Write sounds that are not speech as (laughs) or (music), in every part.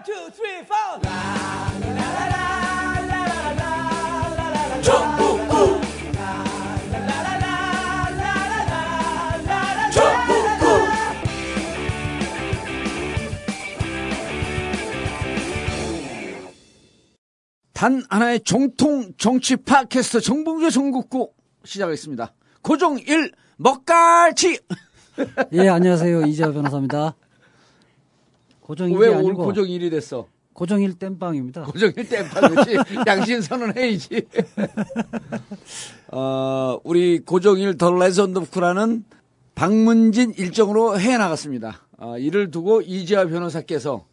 One, two, three, four. 단 하나의 정통 정치 팟캐스트 정봉주 전국구 시작하겠습니다. 고정 1 먹갈치. 예, 안녕하세요. 이재호 변호사입니다. 고정 왜 1이 오늘 아니고 고정 1이 됐어? 고정 1 땜빵입니다. 고정 1 땜빵이지. 양심 선언해야지. 어, 우리 고정 1 the legend of 구라는 방문진 일정으로 해외 나갔습니다. 어, 이를 두고 이재화 변호사께서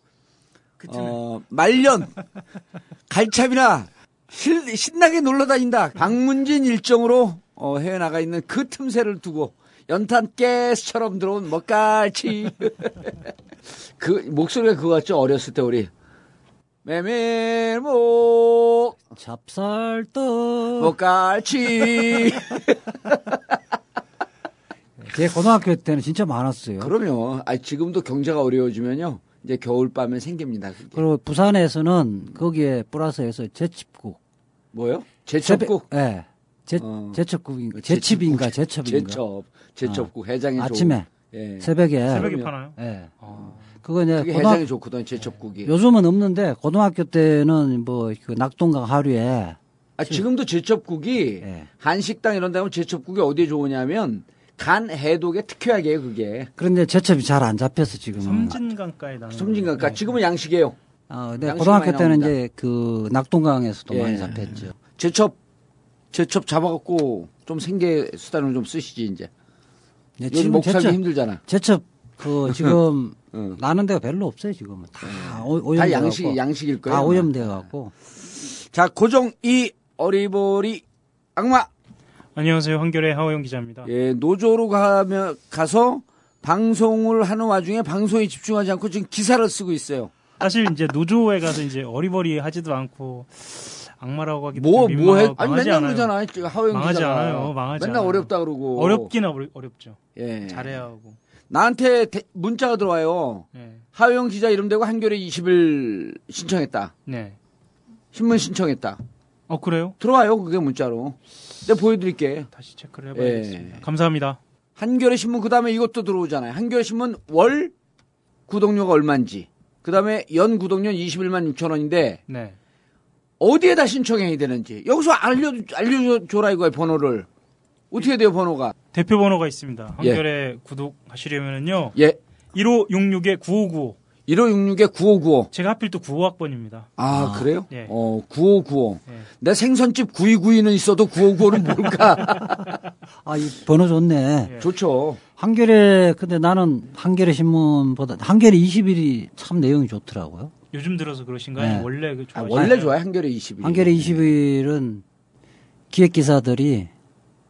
어, 말년 갈참이나 실- 신나게 놀러 다닌다. 방문진 일정으로 어, 해외 나가 있는 그 틈새를 두고 연탄 가스처럼 들어온 먹갈치. (laughs) 그 목소리가 그거 같죠? 어렸을 때 우리 메밀목 찹쌀떡. 먹갈치. 제 (laughs) 고등학교 때는 진짜 많았어요. 그럼요. 아 지금도 경제가 어려워지면요. 이제 겨울밤에 생깁니다. 그게. 그리고 부산에서는 거기에 플러스해서 제첩국. 뭐요? 제첩국. 예. 제, 어. 제첩국인가? 제첩국. 제칩인가? 제첩인가? 제첩. 제첩국 해장이 아침에 좋은. 예. 새벽에. 새벽에. 파나요? 예. 아, 그거 이제 그게 고등학, 해장이 좋거든. 제첩국이. 요즘은 없는데 고등학교 때는 뭐 그 낙동강 하류에 아 지금도 제첩국이 예. 한식당 이런 데 가면 제첩국이 어디에 좋으냐면 간 해독에 특효약이에요. 그게. 그런데 제첩이 잘 안 잡혀서 지금은. 섬진강가에 나는 섬진강가 네. 지금은 양식이에요. 어, 근데 양식 고등학교 때는 나옵니다. 이제 그 낙동강에서도 예. 많이 잡혔죠. 제첩 제첩 잡아갖고 좀 생계 수단을 좀 쓰시지 이제. 네, 지금 목 살기 힘들잖아. 제첩 그 (laughs) 지금 응. 나는 데가 별로 없어요 지금은 다 오- 다 오염돼 양식 갖고 양식일 거예요. 다. 오염돼 갖고 자 고정 이 어리버리 악마 안녕하세요. 한결의 하호영 기자입니다. 예, 노조로 가면 가서 방송을 하는 와중에 방송에 집중하지 않고 지금 기사를 쓰고 있어요. 사실 이제 노조에 가서 이제 어리버리 하지도 않고 악마라고 하기도 뭐좀뭐 해? 아니 맨날 않아요. 그러잖아. 하호영 망하지 기자가 않아요. 망하지 맨날 않아요. 어렵다 그러고 어렵긴 어려, 어렵죠. 예. 잘해야 하고. 나한테 대- 문자가 들어와요. 네. 하호영 기자 이름 대고 한겨레 20일 신청했다. 네. 신문 신청했다. 어 그래요? 들어와요. 그게 문자로. 내가 보여드릴게. 다시 체크를 해봐야겠습니다. 예. 감사합니다. 한겨레 신문 그 다음에 이것도 들어오잖아요. 한겨레 신문 월 구독료가 얼마인지. 그 다음에 연 구독료 21만 6천 원인데 네. 어디에다 신청해야 되는지 여기서 알려 알려줘라 이거야 번호를 어떻게 돼요 번호가? 대표 번호가 있습니다. 한결에 구독하시려면은요. 예 1566에 9595. 1566에 9595. 제가 하필 또 95학번입니다. 아, 그래요? 예. 어 9595. 예. 내 생선집 9292는 있어도 9595는 뭘까? (laughs) 아 이 번호 좋네. 예. 좋죠. 한겨레 근데 나는 한겨레 신문보다 한겨레 20일이 참 내용이 좋더라고요. 요즘 들어서 그러신가요? 네. 원래 그 아, 좋아하시나요? 원래 좋아요 한겨레 21. 한겨레 20일은 기획 기사들이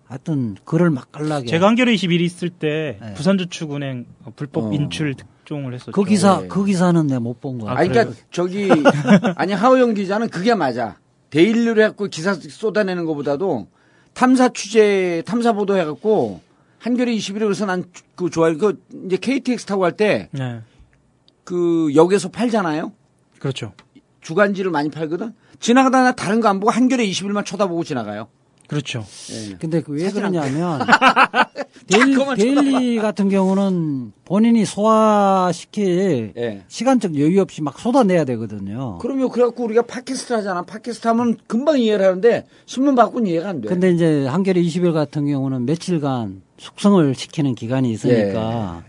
하여튼 글을 맛깔나게 제가 한겨레 21이 있을 때 네. 부산저축은행 불법 어. 인출 특종을 했었죠. 그 기사 예. 그 기사는 내가 못 본 거야. 아, 아니, 그러니까? 저기 (laughs) 아니 하호영 기자는 그게 맞아. daily로 해갖고 기사 쏟아내는 것보다도 탐사 취재, 탐사 보도 해갖고 한겨레 21에 그래서 난 그 좋아요. 그 이제 KTX 타고 갈 때그 네. 역에서 팔잖아요. 그렇죠. 주간지를 많이 팔거든. 지나가다가 다른 거 안 보고 한겨레 21만 쳐다보고 지나가요. 그렇죠. 예. 근데 그왜 그러냐면 (laughs) 데일, daily 같은 경우는 본인이 소화시킬 예. 시간적 여유 없이 막 쏟아내야 되거든요. 그럼요. 그래갖고 우리가 팟캐스트 하잖아. 팟캐스트 하면 금방 이해를 하는데 신문 받고는 이해가 안 돼. 근데 이제 한겨레 20일 같은 경우는 며칠간 숙성을 시키는 기간이 있으니까 예.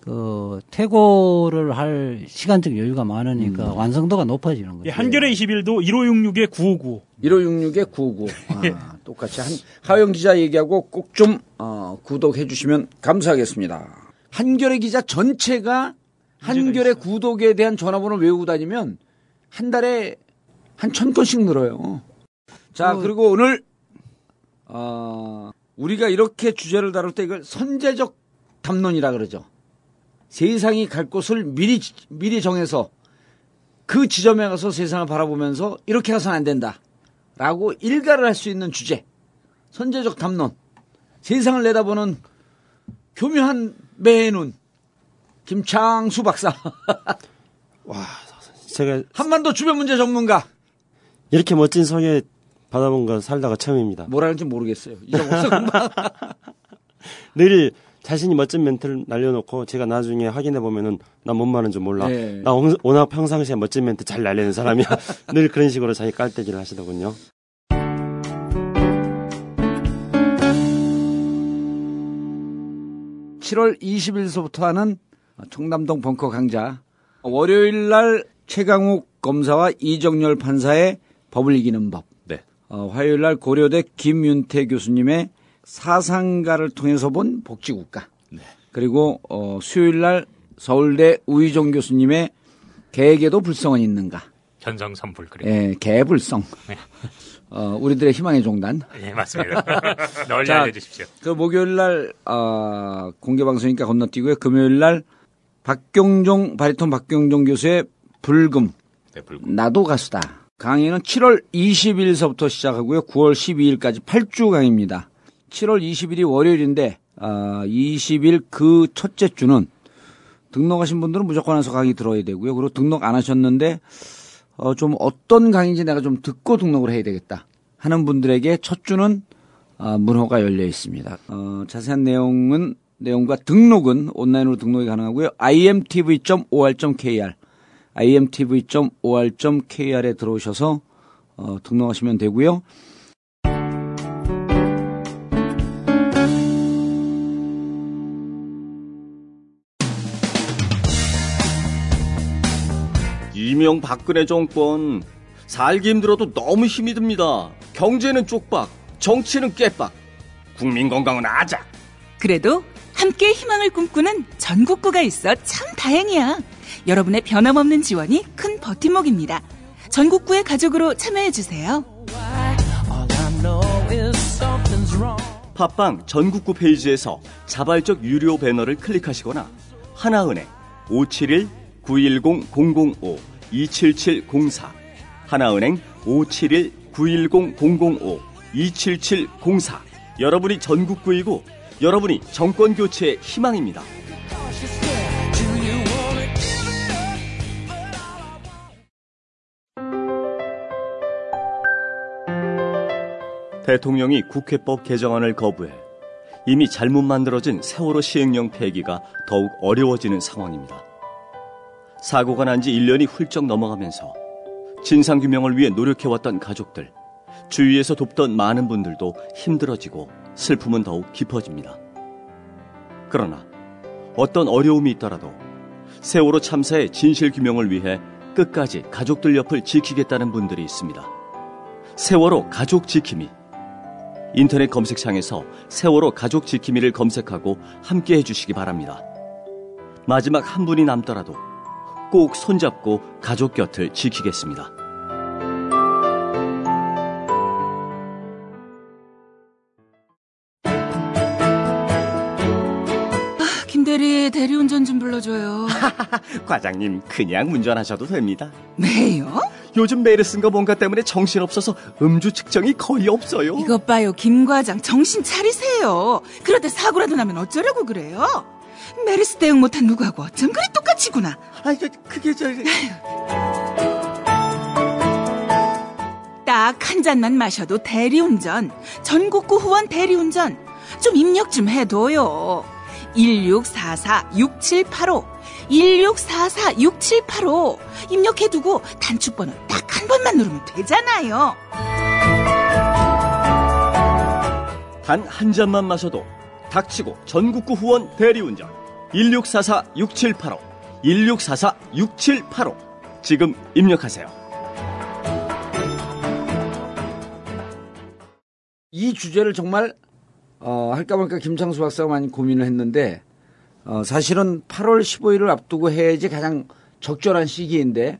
그 퇴고를 할 시간적 여유가 많으니까 음. 완성도가 높아지는 거죠. 예, 한겨레 21도 1566에 9595. 1566에 959. 아, 똑같이 한, 하영 기자 얘기하고 꼭 좀, 어, 구독해 주시면 감사하겠습니다. 한겨레 기자 전체가 한겨레 구독에 대한 전화번호를 외우고 다니면 한 달에 한 천 건씩 늘어요. 자, 그- 그리고 오늘, 어, 우리가 이렇게 주제를 다룰 때 이걸 선제적 담론이라 그러죠. 세상이 갈 곳을 미리, 미리 정해서 그 지점에 가서 세상을 바라보면서 이렇게 가서는 안 된다. 라고 일가를 할 수 있는 주제. 선제적 담론. 세상을 내다보는 교묘한 매의 눈. 김창수 박사. (laughs) 와, 제가 한반도 주변 문제 전문가. 이렇게 멋진 소개 받아본 건 살다가 처음입니다. 뭐라 는지 모르겠어요. 이정옥 금방. (laughs) 늘 자신이 멋진 멘트를 날려놓고 제가 나중에 확인해 보면은 나 뭔 말하는 줄 몰라. 네. 나 옹- 워낙 평상시에 멋진 멘트 잘 날리는 사람이야. (laughs) 늘 그런 식으로 자기 깔때기를 하시더군요. 7월 20일서부터 하는 청담동 벙커 강좌. 월요일 날 최강욱 검사와 이정열 판사의 법을 이기는 법. 네. 어, 화요일 날 고려대 김윤태 교수님의 사상가를 통해서 본 복지국가. 그리고 어, 수요일 날 서울대 우희종 교수님의 개에게도 불성은 있는가. 현상선불 그래. 예, 개불성. 어, 우리들의 희망의 종단. 예, 맞습니다. (laughs) 널리 자, 알려주십시오. 그 목요일 날 어, 공개 방송이니까 건너뛰고요. 금요일 날 박경종 바리톤 박경종 교수의 불금 네, 불금. 나도 가수다. 강의는 7월 20일서부터 시작하고요. 9월 12일까지 8주 강의입니다. 7월 20일이 월요일인데 어, 20일 그 첫째 주는 등록하신 분들은 무조건 와서 강의 들어야 되고요. 그리고 등록 안 하셨는데 어, 좀 어떤 강의인지 내가 좀 듣고 등록을 해야 되겠다 하는 분들에게 첫 주는 어, 문호가 열려 있습니다. 어, 자세한 내용은 내용과 등록은 온라인으로 등록이 가능하고요. imtv.or.kr imtv.or.kr에 들어오셔서 어, 등록하시면 되고요. 이명 박근혜 정권 살기 힘들어도 너무 힘이 듭니다. 경제는 쪽박, 정치는 깨박, 국민 건강은 아작. 그래도 함께 희망을 꿈꾸는 전국구가 있어 참 다행이야. 여러분의 변함없는 지원이 큰 버팀목입니다. 전국구의 가족으로 참여해주세요. 팟빵 전국구 페이지에서 자발적 유료 배너를 클릭하시거나 하나은행 571-910-005-27704 하나은행 571-910-005-27704 여러분이 전국구이고 여러분이 정권 교체의 희망입니다. 대통령이 국회법 개정안을 거부해 이미 잘못 만들어진 세월호 시행령 폐기가 더욱 어려워지는 상황입니다. 사고가 난 지 1년이 훌쩍 넘어가면서 진상규명을 위해 노력해왔던 가족들, 주위에서 돕던 많은 분들도 힘들어지고 슬픔은 더욱 깊어집니다. 그러나 어떤 어려움이 있더라도 세월호 참사의 진실규명을 위해 끝까지 가족들 옆을 지키겠다는 분들이 있습니다. 세월호 가족 지킴이 인터넷 검색창에서 세월호 가족 지킴이를 검색하고 함께 해주시기 바랍니다. 마지막 한 분이 남더라도 꼭 손잡고 가족 곁을 지키겠습니다. 김대리 대리운전 좀 불러줘요. (laughs) 과장님, 그냥 운전하셔도 됩니다. 왜요? 요즘 메르스인가 뭔가 때문에 정신없어서 음주 측정이 거의 없어요. 이것 봐요, 김 과장. 정신 차리세요. 그러다 사고라도 나면 어쩌려고 그래요? 메르스 대응 못한 누구하고 어쩜 그리 똑같이구나. 아, 저, 그게 저... 딱 한 잔만 마셔도 대리운전. 전국구 후원 대리운전. 좀 입력 좀 해둬요. 1644-6785. 1644-6785. 입력해두고 단축번호 딱 한 번만 누르면 되잖아요. 단 한 잔만 마셔도 닥치고 전국구 후원 대리운전 1644-6785 1644-6785 지금 입력하세요. 이 주제를 정말 어, 할까 말까 김창수 박사가 많이 고민을 했는데 어, 사실은 8월 15일을 앞두고 해야지 가장 적절한 시기인데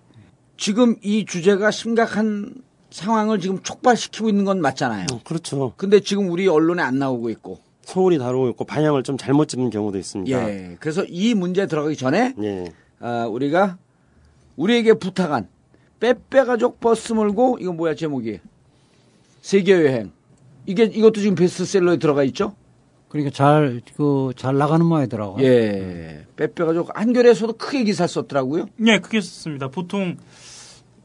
지금 이 주제가 심각한 상황을 지금 촉발시키고 있는 건 맞잖아요. 어, 그렇죠. 근데 지금 우리 언론에 안 나오고 있고. 소홀히 다루고 있고 방향을 좀 잘못 잡는 경우도 있습니다. 예. 그래서 이 문제 들어가기 전에 예. 아, 우리가 우리에게 부탁한 빼빼 가족 버스 몰고 이거 뭐야 제목이 세계 여행. 이게 이것도 지금 베스트셀러에 들어가 있죠? 그러니까 잘, 그, 잘 나가는 모양이더라고요. 예. 빼빼가지고 한겨레에서도 크게 기사 썼더라고요. 네, 그게 썼습니다. 보통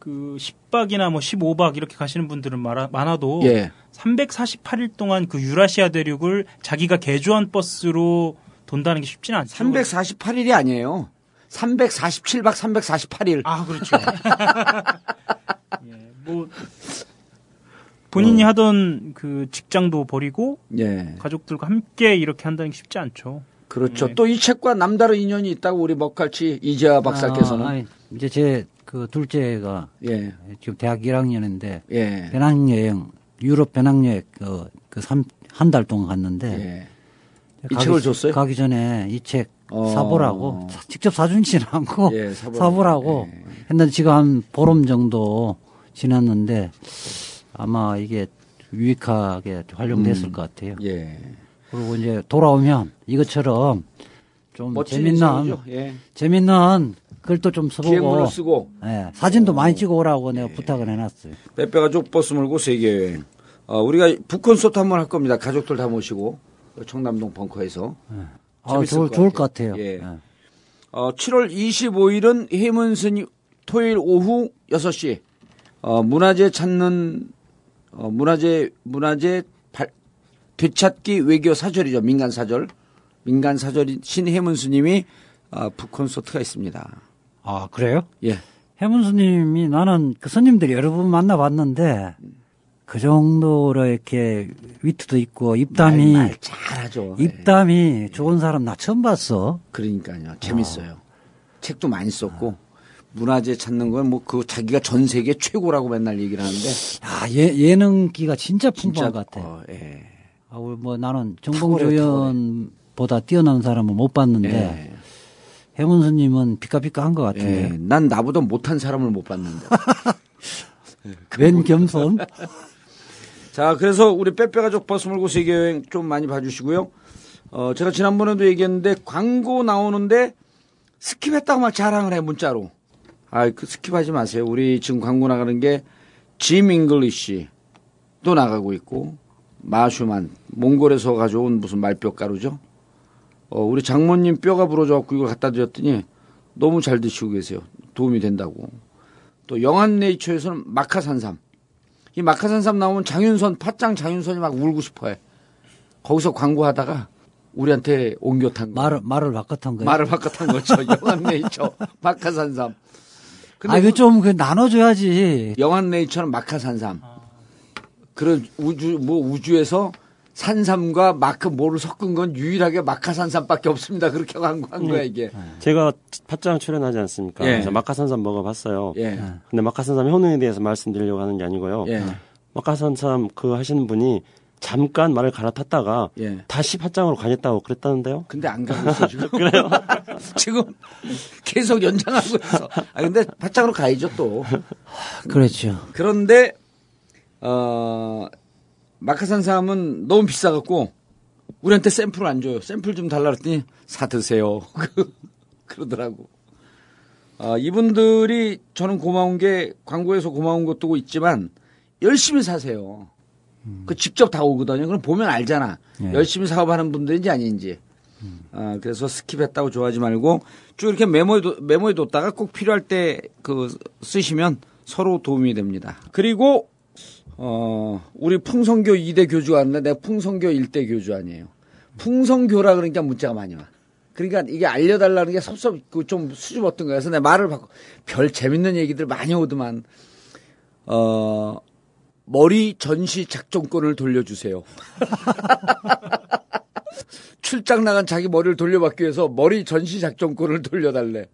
그 10박이나 뭐 15박 이렇게 가시는 분들은 많아, 많아도 예. 348일 동안 그 유라시아 대륙을 자기가 개조한 버스로 돈다는 게 쉽지는 않죠. 348일이 아니에요. 347박 348일. 아, 그렇죠. (laughs) 예, 뭐 본인이 하던 그 직장도 버리고 예. 가족들과 함께 이렇게 한다는 게 쉽지 않죠. 그렇죠. 네. 또이 책과 남다른 인연이 있다고 우리 먹갈치 이재화 박사께서는. 아, 아니, 이제 제 그 둘째가 예. 지금 대학 1학년인데 예. 배낭여행, 유럽 배낭여행 그, 그한달 동안 갔는데 예. 이 책을 줬어요? 가기 전에 이책 어. 사보라고 사- 직접 사준지는 않고 예, 사보라고. 사보라고 예. 했는데 지금 한 보름 정도 지났는데 아마 이게 유익하게 활용됐을 음. 것 같아요. 예. 그리고 이제 돌아오면 이것처럼 좀 재밌는. 예. 재밌는 글도 좀 써보고 기획문을 쓰고 예, 사진도 많이 찍어 오라고 내가 부탁을 해놨어요. 빼빼 가족 버스 몰고 세계 여행. 어, 우리가 북콘서트 한번 할 겁니다. 가족들 다 모시고 청남동 벙커에서. 아, 재밌을 좋을, 것 좋을 같아요. 것 같아요. 예. 예. 어, 7월 25일은 해문스님 토요일 오후 6시 어, 문화재 찾는 어, 문화재 문화재 발- 되찾기 외교 사절이죠. 민간 사절. 민간 사절인 신해문 스님이 어, 북콘서트가 있습니다. 아 그래요? 예. 해문 스님이 나는 그 스님들 여러 분 만나봤는데 그 정도로 이렇게 위트도 있고 입담이 말, 말 잘하죠. 예. 입담이 좋은 사람 나 처음 봤어. 그러니까요. 재밌어요. 책도 많이 썼고 문화재 찾는 건 뭐 그 자기가 전 세계 최고라고 맨날 얘기를 하는데 야 예, 예능기가 진짜 풍부한 것 같아. 어, 예. 아, 우리 뭐 나는 정봉주 의원보다 뛰어난 사람은 못 봤는데 예. 해문 스님은 피카피카한 것 예. 같은데 난 나보다 못한 사람을 못 봤는데. (laughs) 웬 겸손? 자, 그래서 우리 빼빼가족 버스 몰고 세계여행 좀 많이 봐주시고요. 어, 제가 지난번에도 얘기했는데 광고 나오는데 skip했다고 막 자랑을 해, 문자로. 아, 그 skip하지 마세요. 우리 지금 광고 나가는 게 짐 잉글리시 또 나가고 있고 마슈만 몽골에서 가져온 무슨 말뼈 가루죠. 어, 우리 장모님 뼈가 부러져갖고 이걸 갖다 드렸더니 너무 잘 드시고 계세요. 도움이 된다고. 또 영한네이처에서는 마카산삼. 이 마카산삼 나오면 장윤선 팥장 장윤선이 막 울고 싶어 해. 거기서 광고하다가 우리한테 옮겨 탄 거. 말을 말을 바꿔 탄 거예요. 말을 바꿔 탄 거죠. (laughs) 영한네이처 마카산삼. 아 이거 좀 그 나눠줘야지. 영한네이처는 마카산삼. 그런 우주 뭐 우주에서 산삼과 마크 뭐를 섞은 건 유일하게 마카산삼밖에 없습니다. 그렇게 광고한 거야 이게. 제가 팟장 출연하지 않습니까? 예. 그래서 마카산삼 먹어봤어요. 예. 근데 마카산삼 효능에 대해서 말씀드리려고 하는 게 아니고요. 예. 마카산삼 그 하시는 분이 잠깐 말을 갈아탔다가 예. 다시 팟장으로 가겠다고 그랬다는데요. 근데 안 가고 있어 지금. (laughs) 그래요? (laughs) 지금 계속 연장하고 있어. 아 근데 바짝으로 가야죠 또. 그렇죠. 그런데 어 마카산삼은 너무 비싸갖고 우리한테 샘플 안 줘요. 샘플 좀 달라 그랬더니 사 드세요. (laughs) 그러더라고. 아, 이분들이 저는 고마운 게 광고에서 고마운 것도 있지만 열심히 사세요. 그 직접 다 오거든요. 그럼 보면 알잖아. 예. 열심히 사업하는 분들인지 아닌지. 아, 그래서 스킵했다고 좋아하지 말고 쭉 이렇게 메모해, 메모해 뒀다가 꼭 필요할 때 그 쓰시면 서로 도움이 됩니다. 그리고 어, 우리 풍성교 2대 교주가 왔는데 내가 풍성교 1대 교주 아니에요. 풍성교라 그러니까 문자가 많이 와. 그러니까 이게 알려달라는 게 섭섭, 그좀 수줍 어떤 거야. 그래서 내가 말을 바꿔. 별 재밌는 얘기들 많이 오더만. 어, 머리 전시 작전권을 돌려주세요. (laughs) 출장 나간 자기 머리를 돌려받기 위해서 머리 전시 작전권을 돌려달래.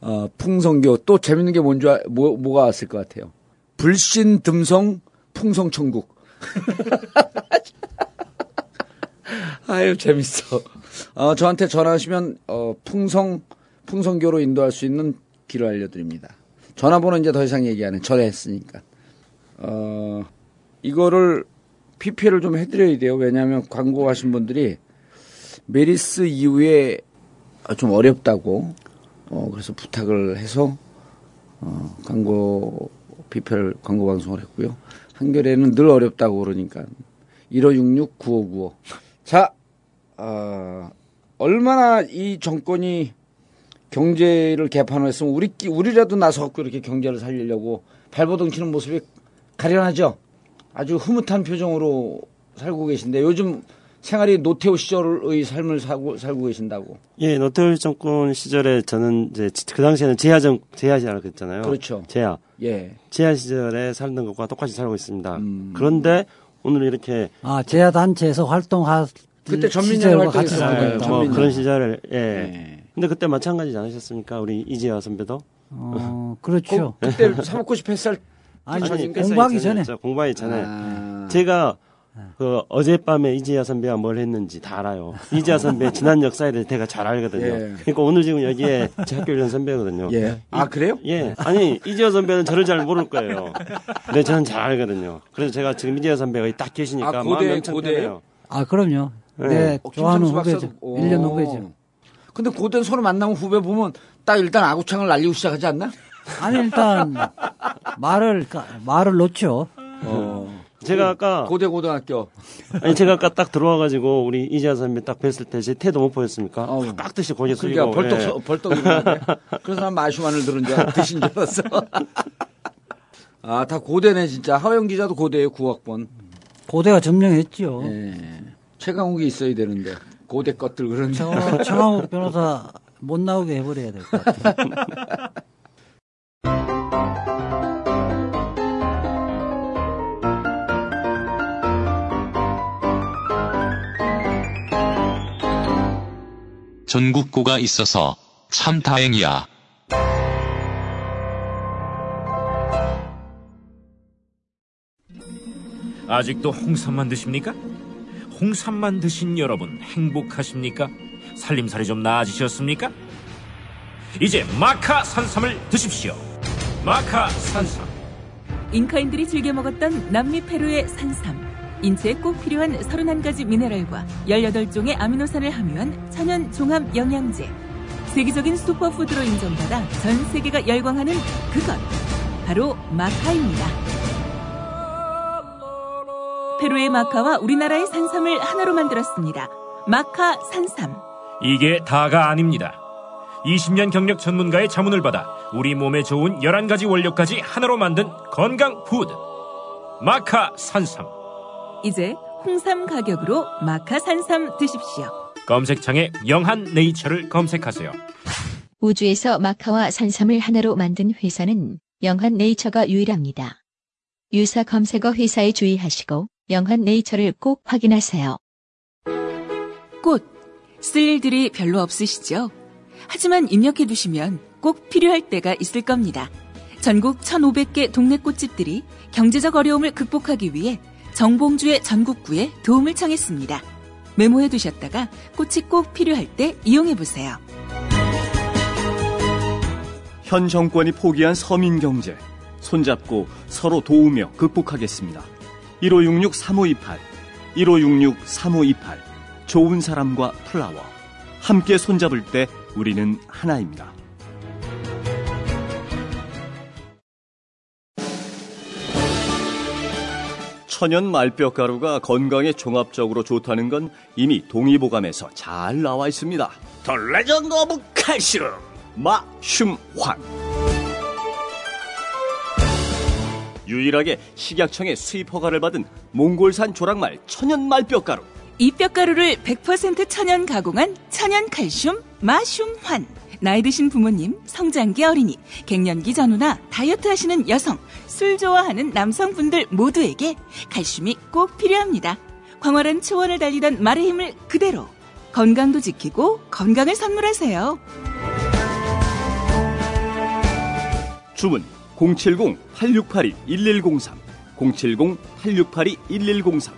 어, 풍성교 또 재밌는 게 뭔지 아- 뭐, 뭐가 왔을 것 같아요. 불신 듬성 풍성 천국. 아유 재밌어. 어, 저한테 전화하시면 어, 풍성 풍성교로 인도할 수 있는 길을 알려드립니다. 전화번호 이제 더 이상 얘기 안 해. 전화했으니까. 어, 이거를 PPL을 좀 해드려야 돼요. 왜냐하면 광고하신 분들이 메르스 이후에 아, 좀 어렵다고 어, 그래서 부탁을 해서 어, 광고 PPL 광고 방송을 했고요. 한겨레는 늘 어렵다고 그러니까 1566 9595. 자, 어, 얼마나 이 정권이 경제를 개판을 했으면 우리 우리라도 나서 갖고 이렇게 경제를 살리려고 발버둥 치는 모습이 가련하죠. 아주 흐뭇한 표정으로 살고 계신데 요즘 생활이 노태우 시절의 삶을 살고 살고 계신다고. 예, 노태우 정권 시절에 저는 이제 그 당시에는 제야 정 제야시라고 그랬잖아요. 그렇죠. 제야. 예. 제야 시절에 살던 것과 똑같이 살고 있습니다. 음. 그런데 오늘 이렇게 아, 제야 단체에서 활동할 그때 전민련 시절과 활동했을 같이 거예요. 살고 네. 뭐. 그런 시절을 예. 예. 근데 그때 마찬가지지 않으셨습니까? 우리 이재화 선배도 어, 그렇죠. 그, 그때 사먹고 햇살 아니, 아니, 공부하기 전에. 공부하기 전에 아. 제가 그 어젯밤에 이재하 선배가 뭘 했는지 다 알아요. (laughs) 이재하 선배 지난 역사에 대해 제가 잘 알거든요. 예. 그러니까 오늘 지금 여기에 제 학교 1년 선배거든요. 예. 아 그래요? 예. 아니, 이재하 선배는 저를 잘 모를 거예요. 근데 저는 잘 알거든요. 그래서 제가 지금 이재하 선배가 딱 계시니까 아, 고대, 마음이 엄청? 편해요. 아, 그럼요. 네. 네, 어, 좋아하는 후배죠. 박사도- 오. 1년 후배죠. 근데 고된 서로 만나면 후배 보면 딱 일단 아구창을 날리고 시작하지 않나? 아니, 일단, 말을, 까- 말을 놓죠. 어. 제가 아까 고대 고등학교. 아니 제가 아까 딱 들어와가지고 우리 이재하 선배 딱 뵀을 때 제 태도 못 보였습니까? 어우. 깍듯이 고개 그러니까 숙이고 벌떡 예. 서- 벌떡 일어나네. 그래서 난 마슈만을 들은 줄 알- 드신 줄 알았어. 아, 다 고대네 진짜. 하영 기자도 고대예요, 9학번. 고대가 점령했죠. 예. 최강욱이 있어야 되는데. 고대 것들 그런데. 저 청하욱 변호사 못 나오게 해버려야 될 것 같아요. (laughs) 전국고가 있어서 참 다행이야. 아직도 홍삼만 드십니까? 홍삼만 드신 여러분 행복하십니까? 살림살이 좀 나아지셨습니까? 이제 마카 산삼을 드십시오. 마카 산삼. 잉카인들이 즐겨 먹었던 남미 페루의 산삼. 인체에 꼭 필요한 31가지 미네랄과 18종의 아미노산을 함유한 천연 종합 영양제. 세계적인 슈퍼푸드로 인정받아 전 세계가 열광하는 그것. 바로 마카입니다. 페루의 마카와 우리나라의 산삼을 하나로 만들었습니다. 마카 산삼. 이게 다가 아닙니다. 20년 경력 전문가의 자문을 받아 우리 몸에 좋은 11가지 원료까지 하나로 만든 건강 food. 마카 산삼. 이제 홍삼 가격으로 마카 산삼 드십시오. 검색창에 영한 네이처를 검색하세요. 우주에서 마카와 산삼을 하나로 만든 회사는 영한 네이처가 유일합니다. 유사 검색어 회사에 주의하시고 영한 네이처를 꼭 확인하세요. 꽃, 쓸 일들이 별로 없으시죠? 하지만 입력해 두시면 꼭 필요할 때가 있을 겁니다. 전국 1,500개 동네 꽃집들이 경제적 어려움을 극복하기 위해 정봉주의 전국구에 도움을 청했습니다. 메모해 두셨다가 꽃이 꼭 필요할 때 이용해 보세요. 현 정권이 포기한 서민 경제 손잡고 서로 도우며 극복하겠습니다. 1566-3528 1566-3528 좋은 사람과 플라워 함께 손잡을 때 우리는 하나입니다. 천연 말뼈가루가 건강에 종합적으로 좋다는 건 이미 동의보감에서 잘 나와 있습니다. The Legend of 칼슘 마슘환 유일하게 식약청의 수입 허가를 받은 몽골산 조랑말 천연 말뼈가루 이 뼈가루를 100% 천연 가공한 천연 칼슘 마슘환. 나이 드신 부모님, 성장기 어린이, 갱년기 전후나 다이어트 하시는 여성, 술 좋아하는 남성분들 모두에게 칼슘이 꼭 필요합니다. 광활한 초원을 달리던 말의 힘을 그대로 건강도 지키고 건강을 선물하세요. 주문 070-8682-1103 070-8682-1103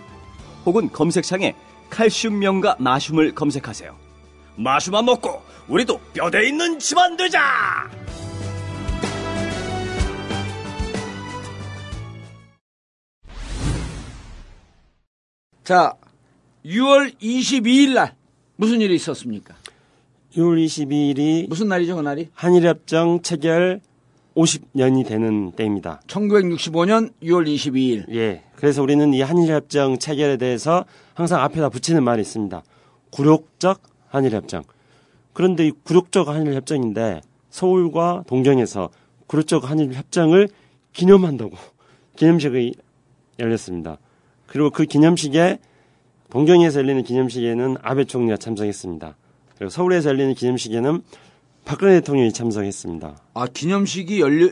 혹은 검색창에 칼슘 명가 마슘을 검색하세요. 마슘만 먹고 우리도 뼈대 있는 집안 되자! 자, 6월 22일 날 무슨 일이 있었습니까? 6월 22일이 무슨 날이죠, 그 날이? 한일협정 체결 50년이 되는 때입니다. 1965년 6월 22일. 예. 그래서 우리는 이 한일협정 체결에 대해서 항상 앞에다 붙이는 말이 있습니다. 굴욕적 한일협정. 그런데 이 굴욕적 한일협정인데 서울과 동경에서 굴욕적 한일협정을 기념한다고 기념식이 열렸습니다. 그리고 그 기념식에 동경에서 열리는 기념식에는 아베 총리가 참석했습니다. 그리고 서울에서 열리는 기념식에는 박근혜 대통령이 참석했습니다. 아 기념식이 열려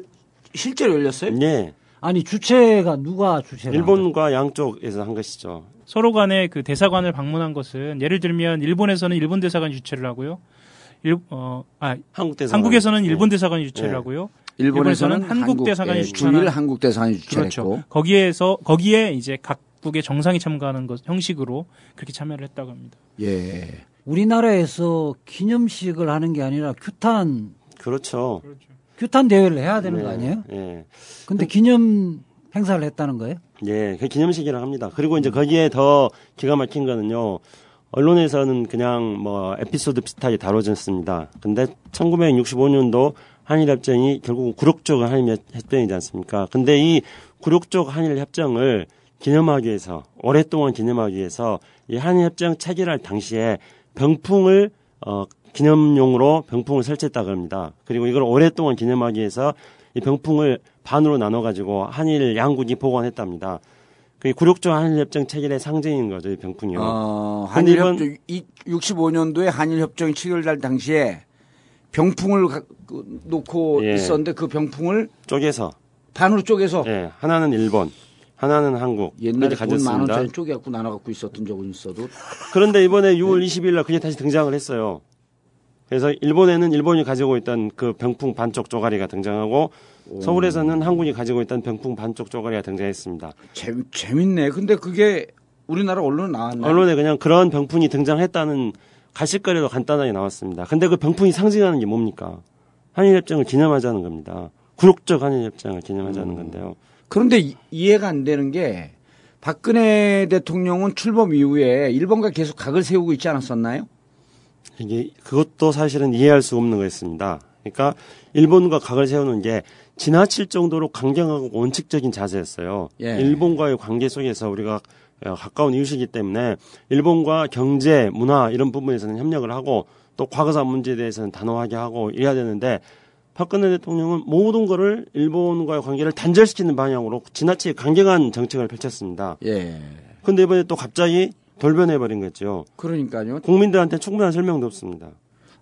실제로 열렸어요? 네. 아니 주체가 누가 주체가 일본과 양쪽에서 한 것이죠. 서로 간에 그 대사관을 방문한 것은 예를 들면 일본에서는 일본 대사관이 주최를 하고요. 일, 어, 아, 한국 대사관. 한국에서는 일본 네. 대사관이 주최를 네. 하고요. 일본에서는 한국 대사관이 예, 주최하는 주일 한국 대사관이 주최했고 그렇죠. 거기에서 거기에 이제 각국의 정상이 참가하는 것 형식으로 그렇게 참여를 했다고 합니다. 예. 우리나라에서 기념식을 하는 게 아니라 규탄 그렇죠. 규탄 대회를 해야 되는 네. 거 아니에요? 예. 근데 기념 행사를 했다는 거예요? 예, 그 기념식이라고 합니다. 그리고 이제 거기에 더 기가 막힌 거는요. 언론에서는 그냥 뭐 에피소드 비슷하게 다뤄졌습니다. 근데 1965년도 한일협정이 결국 굴욕적 한일협정이지 않습니까? 근데 이 굴욕적 한일협정을 기념하기 위해서 오랫동안 기념하기 위해서 이 한일협정 체결할 당시에 병풍을 어 기념용으로 병풍을 설치했다고 합니다. 그리고 이걸 오랫동안 기념하기 위해서 이 병풍을 반으로 나눠 가지고 한일 양국이 보관했답니다. 그 굴욕적 한일협정 체결의 상징인 거죠, 이 병풍이요. 어, 한일협정 65년도에 한일협정이 체결될 당시에 병풍을 가- 그 놓고 예. 있었는데 그 병풍을 쪼개서 반으로 쪼개서 예, 하나는 일본, 하나는 한국 옛날에 돈만 가졌습니다. 원짜리 쪼개갖고 나눠 갖고 있었던 적은 있어도 그런데 이번에 6월 20일 날 그게 다시 등장을 했어요. 그래서 일본에는 일본이 가지고 있던 그 병풍 반쪽 쪼가리가 등장하고 서울에서는 한국이 가지고 있던 병풍 반쪽 쪼가리가 등장했습니다. 재, 재밌네. 근데 그게 우리나라 언론에 나왔나요? 언론에 그냥 그런 병풍이 등장했다는 가십거리도 간단하게 나왔습니다. 근데 그 병풍이 상징하는 게 뭡니까? 한일협정을 기념하자는 겁니다. 굴욕적 한일협정을 기념하자는 건데요. 그런데 이- 이해가 안 되는 게 박근혜 대통령은 출범 이후에 일본과 계속 각을 세우고 있지 않았었나요? 이게 그것도 사실은 이해할 수 없는 거였습니다. 그러니까 일본과 각을 세우는 게 지나칠 정도로 강경하고 원칙적인 자세였어요. 예. 일본과의 관계 속에서 우리가 어, 가까운 이웃이기 때문에 일본과 경제, 문화 이런 부분에서는 협력을 하고 또 과거사 문제에 대해서는 단호하게 하고 이래야 되는데 박근혜 대통령은 모든 거를 일본과의 관계를 단절시키는 방향으로 지나치게 강경한 정책을 펼쳤습니다. 예. 근데 이번에 또 갑자기 돌변해 버린 거죠. 그러니까요. 국민들한테 충분한 설명도 없습니다.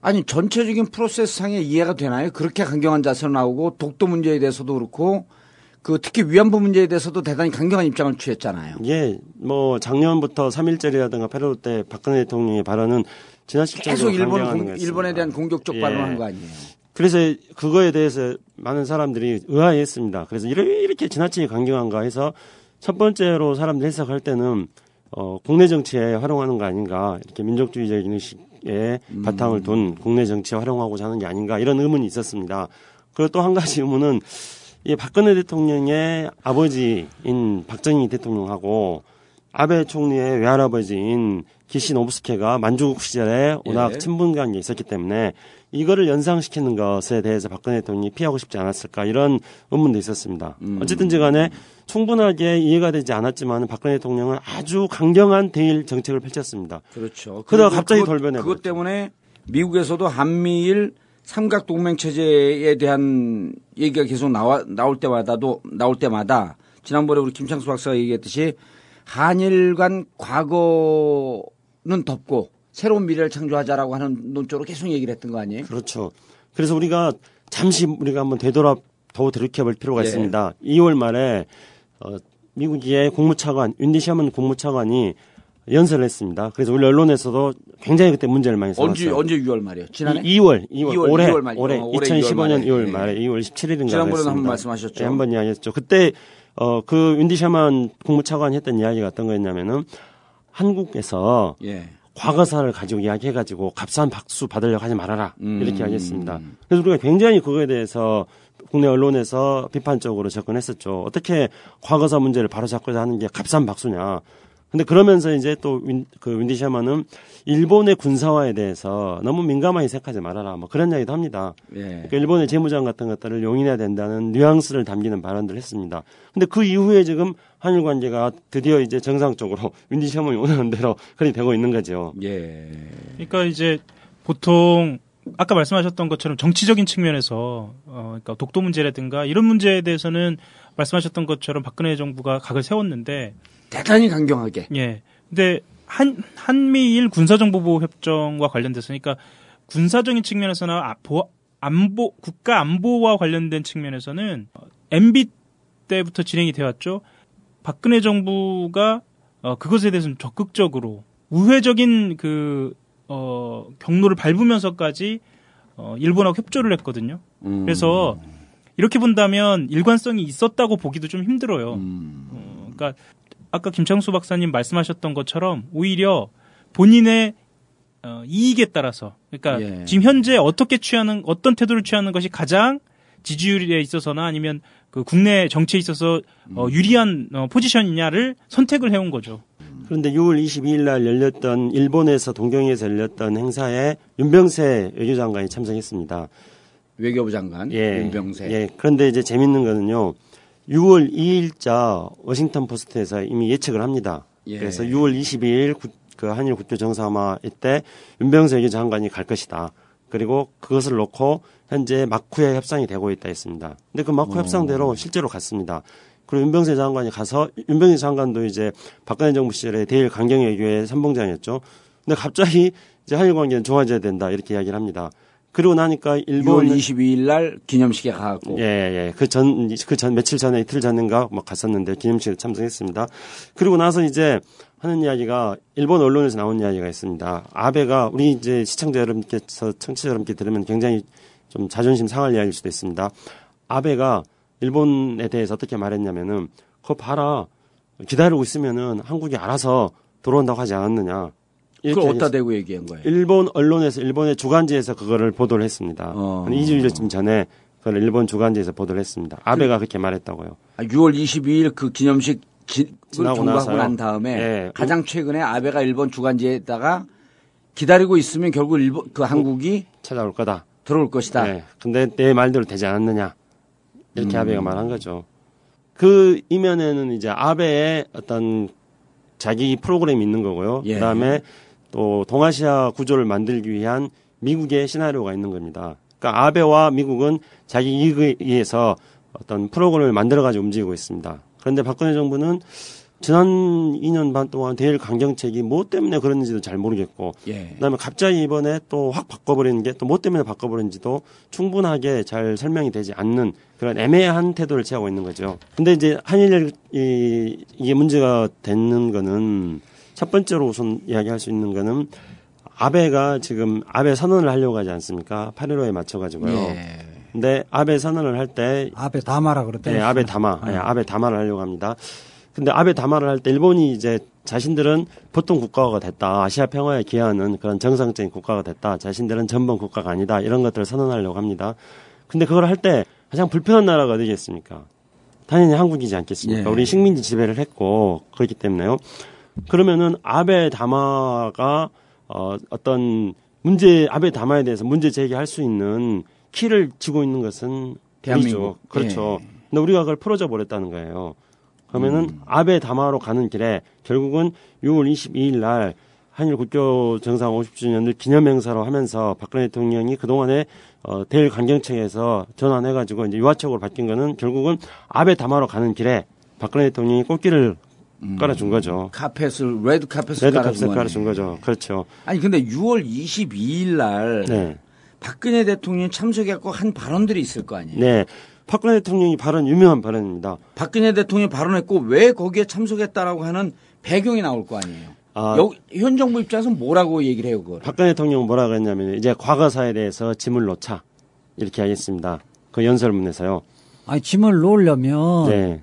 아니 전체적인 프로세스 상에 이해가 되나요? 그렇게 강경한 자세로 나오고 독도 문제에 대해서도 그렇고 그 특히 위안부 문제에 대해서도 대단히 강경한 입장을 취했잖아요. 예, 뭐 작년부터 3.1절이라든가 페루 때 박근혜 대통령의 발언은 지나칠 계속 일본 공. 일본에 대한 공격적 예. 발언한 거 아니에요? 그래서 그거에 대해서 많은 사람들이 의아해했습니다. 그래서 이렇게, 지나치게 강경한가 해서 첫 번째로 사람들이 해석할 때는 어, 국내 정치에 활용하는 거 아닌가 이렇게 민족주의적인 의식에 음. 바탕을 둔 국내 정치에 활용하고자 하는 게 아닌가 이런 의문이 있었습니다. 그리고 또 한 가지 의문은 이 박근혜 대통령의 아버지인 박정희 대통령하고 아베 총리의 외할아버지인 기시 노부스케가 만주국 시절에 워낙 예. 친분 관계가 있었기 때문에 이거를 연상시키는 것에 대해서 박근혜 대통령이 피하고 싶지 않았을까 이런 의문도 있었습니다. 음. 어쨌든지 간에 충분하게 이해가 되지 않았지만 박근혜 대통령은 아주 강경한 대일 정책을 펼쳤습니다. 그렇죠. 그리고 갑자기 그것- 돌변해 그것 버렸죠. 때문에 미국에서도 한미일 삼각 동맹 체제에 대한 얘기가 계속 나와 나올 때마다도 나올 때마다 지난번에 우리 김창수 박사가 얘기했듯이 한일 간 과거는 덮고 새로운 미래를 창조하자라고 하는 논조로 계속 얘기를 했던 거 아니에요? 그렇죠. 그래서 우리가 잠시 우리가 한번 되돌아 더 들이켜볼 필요가 예. 있습니다. 2월 말에 어, 미국의 국무차관 윤디 셔먼 국무차관이 연설을 했습니다. 그래서 우리 언론에서도 굉장히 그때 문제를 많이 언제 삼았어요. 언제 6월 말이요? 지난해 2, 월 2월, 2월, 올해 2월 말, 올해 어, 올해 2015년 2월 2월 말에, 말에. 2월 17일인가 지난번에도 한번 말씀하셨죠. 한번 이야기했죠. 그때 어그 윤디 셔먼 국무차관이 했던 이야기가 어떤 거였냐면은 한국에서 예. 과거사를 가지고 이야기해가지고 값싼 박수 받으려고 하지 말아라 음. 이렇게 이야기했습니다. 그래서 우리가 굉장히 그거에 대해서 국내 언론에서 비판적으로 접근했었죠. 어떻게 과거사 문제를 바로잡고자 하는 게 값싼 박수냐? 근데 그러면서 이제 또그 윈디 셔먼은 일본의 군사화에 대해서 너무 민감하게 생각하지 말아라. 뭐 그런 이야기도 합니다. 예. 그러니까 일본의 재무장 같은 것들을 용인해야 된다는 뉘앙스를 담기는 발언들을 했습니다. 근데 그 이후에 지금 한일 관계가 드디어 이제 정상적으로 (laughs) 윈디 셔먼이 원하는 대로 그렇게 되고 있는 거죠. 예. 그러니까 이제 보통 아까 말씀하셨던 것처럼 정치적인 측면에서 어 그러니까 독도 문제라든가 이런 문제에 대해서는 말씀하셨던 것처럼 박근혜 정부가 각을 세웠는데 대단히 강경하게. 예. 근데 한 한미일 군사정보보호 협정과 관련돼서 그러니까 군사적인 측면에서나 아- 보- 안보 국가 안보와 관련된 측면에서는 어, MB 때부터 진행이 되어 왔죠. 박근혜 정부가 어, 그것에 대해서는 적극적으로 우회적인 그 어, 경로를 밟으면서까지 어, 일본하고 협조를 했거든요. 음. 그래서 이렇게 본다면 일관성이 있었다고 보기도 좀 힘들어요. 음. 어, 그러니까 아까 김창수 박사님 말씀하셨던 것처럼 오히려 본인의 어, 이익에 따라서 그러니까 예. 지금 현재 어떻게 취하는 어떤 태도를 취하는 것이 가장 지지율에 있어서나 아니면 그 국내 정치에 있어서 어, 유리한 어, 포지션이냐를 선택을 해온 거죠. 그런데 6월 22일 날 열렸던 일본에서 동경에서 열렸던 행사에 윤병세 외교 장관이 참석했습니다. 외교부 장관 예. 윤병세. 예. 그런데 이제 재밌는 거는요. 6월 2일자 워싱턴 포스트에서 이미 예측을 합니다. 예. 그래서 6월 22일 구- 그 한일 국교 정상화 이때 윤병세 외교 장관이 갈 것이다. 그리고 그것을 놓고 현재 마쿠에 협상이 되고 있다 했습니다. 근데 그 마쿠 협상대로 실제로 갔습니다. 그리고 윤병세 장관이 가서 윤병세 장관도 이제 박근혜 정부 시절에 대일 강경 외교의 선봉장이었죠. 근데 갑자기 이제 한일 관계는 좋아져야 된다 이렇게 이야기를 합니다. 그리고 나니까 6월 일본 22일 날 기념식에 가고 예, 예. 그 전, 그 전, 며칠 전에 이틀 전인가 막 갔었는데 기념식에 참석했습니다. 그리고 나서 이제 하는 이야기가 일본 언론에서 나온 이야기가 있습니다. 아베가 우리 이제 시청자 여러분께서 청취자 여러분께 들으면 굉장히 좀 자존심 상할 이야기일 수도 있습니다. 아베가 일본에 대해서 어떻게 말했냐면은 그거 봐라. 기다리고 있으면은 한국이 알아서 들어온다고 하지 않았느냐. 그걸 어디다 대고 얘기한 거예요? 일본 언론에서 일본의 주간지에서 그거를 보도를 했습니다. 어. 한 2주일쯤 전에 그걸 일본 주간지에서 보도를 했습니다. 아베가 그 렇게 말했다고요. 아, 6월 22일 그 기념식 기, 지나고. 난 다음에 예. 가장 최근에 아베가 일본 주간지에다가 기다리고 있으면 결국 일본 그 한국이 찾아올 거다. 들어올 것이다. 네. 근데 내 말대로 되지 않았느냐. 이렇게 음. 아베가 말한 거죠. 그 이면에는 이제 아베의 어떤 자기 프로그램이 있는 거고요. 예. 그다음에 또 동아시아 구조를 만들기 위한 미국의 시나리오가 있는 겁니다. 그러니까 아베와 미국은 자기 이익에 의해서 어떤 프로그램을 만들어 가지고 움직이고 있습니다. 그런데 박근혜 정부는 지난 2년 반 동안 대일 강경책이 뭐 때문에 그런지도 잘 모르겠고 예. 그다음에 갑자기 이번에 또 확 바꿔버리는 게 또 뭐 때문에 바꿔버린지도 충분하게 잘 설명이 되지 않는 그런 애매한 태도를 취하고 있는 거죠. 근데 이제 한일 이, 이게 문제가 되는 거는 첫 번째로 우선 이야기할 수 있는 거는 아베가 지금 아베 선언을 하려고 하지 않습니까? 8.15에 맞춰가지고요. 예. 근데 아베 선언을 할때 앞에 담아라 그랬대. 네, 아베 담화, 네, 아베 담화를 하려고 합니다. 근데 아베 담화를 할 때 일본이 이제 자신들은 보통 국가가 됐다. 아시아 평화에 기여하는 그런 정상적인 국가가 됐다. 자신들은 전범 국가가 아니다. 이런 것들을 선언하려고 합니다. 근데 그걸 할 때 가장 불편한 나라가 어디겠습니까? 당연히 한국이지 않겠습니까? 예. 우리 식민지 지배를 했고 그렇기 때문에요. 그러면은 아베 담화가 어, 어떤 문제 아베 담화에 대해서 문제 제기할 수 있는 키를 쥐고 있는 것은 대한민국. 우리죠. 그렇죠. 예. 근데 우리가 그걸 풀어줘 버렸다는 거예요. 그러면은 음. 아베 담화로 가는 길에 결국은 6월 22일 날 한일 국교 정상 50주년을 기념 행사로 하면서 박근혜 대통령이 그동안에 어, 대일 강경책에서 전환해가지고 이제 유화책으로 바뀐 거는 결국은 아베 담화로 가는 길에 박근혜 대통령이 꽃길을 깔아준 거죠. 카펫을 레드 카펫을 레드 음. 깔아준. 깔아준 거죠. 그렇죠. 아니 근데 6월 22일 날 네. 박근혜 대통령이 참석했고 한 발언들이 있을 거 아니에요. 네. 박근혜 대통령이 발언 유명한 발언입니다. 박근혜 대통령이 발언했고 왜 거기에 참석했다라고 하는 배경이 나올 거 아니에요. 아, 여- 현 정부 입장에서 뭐라고 얘기를 해요, 그걸? 박근혜 대통령은 뭐라 그랬냐면 이제 과거사에 대해서 짐을 놓자 이렇게 하겠습니다. 그 연설문에서요. 아니 짐을 놓으려면 네.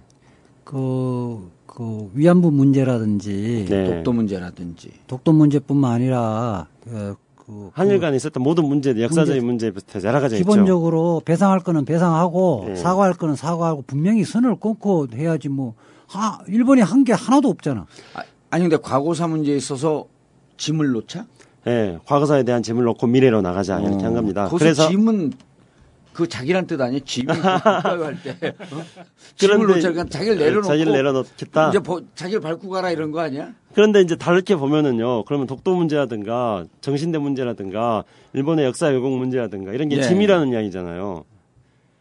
그, 그 위안부 문제라든지 네. 독도 문제라든지. 독도 문제뿐만 아니라 그, 그 한일 간에 있었던 모든 문제들 역사적인 문제부터 여러 가지 있죠. 기본적으로 배상할 거는 배상하고 네. 사과할 거는 사과하고 분명히 선을 끊고 해야지 뭐 하, 일본이 한 게 하나도 없잖아. 아 니 근데 과거사 문제에 있어서 짐을 놓자? 예, 과거사에 대한 짐을 놓고 미래로 나가자 이렇게 한 겁니다. 그래서 짐은 그 자기란 뜻 아니에요? 짐이 (laughs) 국가요 할 때. 어? 짐을 그런데- 놓자. 그냥 자기를 내려놓고. 자기를 내려놓겠다. 이제 버- 자기를 밟고 가라 이런 거 아니야? 그런데 이제 다르게 보면은요. 그러면 독도 문제라든가 정신대 문제라든가 일본의 역사 왜곡 문제라든가 이런 게 예. 짐이라는 이야기잖아요.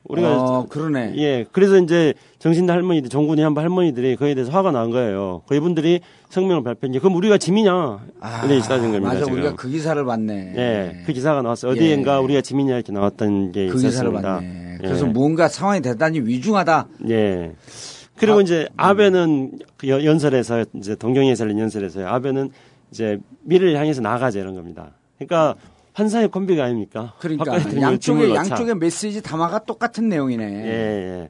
우리가 어, 그러네. 예, 그래서 이제 정신대 할머니들, 종군이 한부 할머니들이 그에 대해서 화가 난 거예요. 그 이분들이 성명을 발표한 게 그럼 우리가 짐이냐 이렇게 따진 겁니다. 아, 맞아, 지금. 우리가 그 기사를 봤네. 예, 그 기사가 나왔어요. 어디엔가 예. 우리가 짐이냐 이렇게 나왔던 게 그 있었습니다. 봤네. 그래서 예. 뭔가 상황이 대단히 위중하다. 예. 그리고 아, 이제 아베는 그 연- 연설에서 이제 동경에 살린 연설에서 아베는 이제 미래를 향해서 나가자 이런 겁니다. 그러니까 환상의 콤비가 아닙니까? 그러니까 짐을 양쪽의 메시지 담화가 똑같은 내용이네. 예, 예.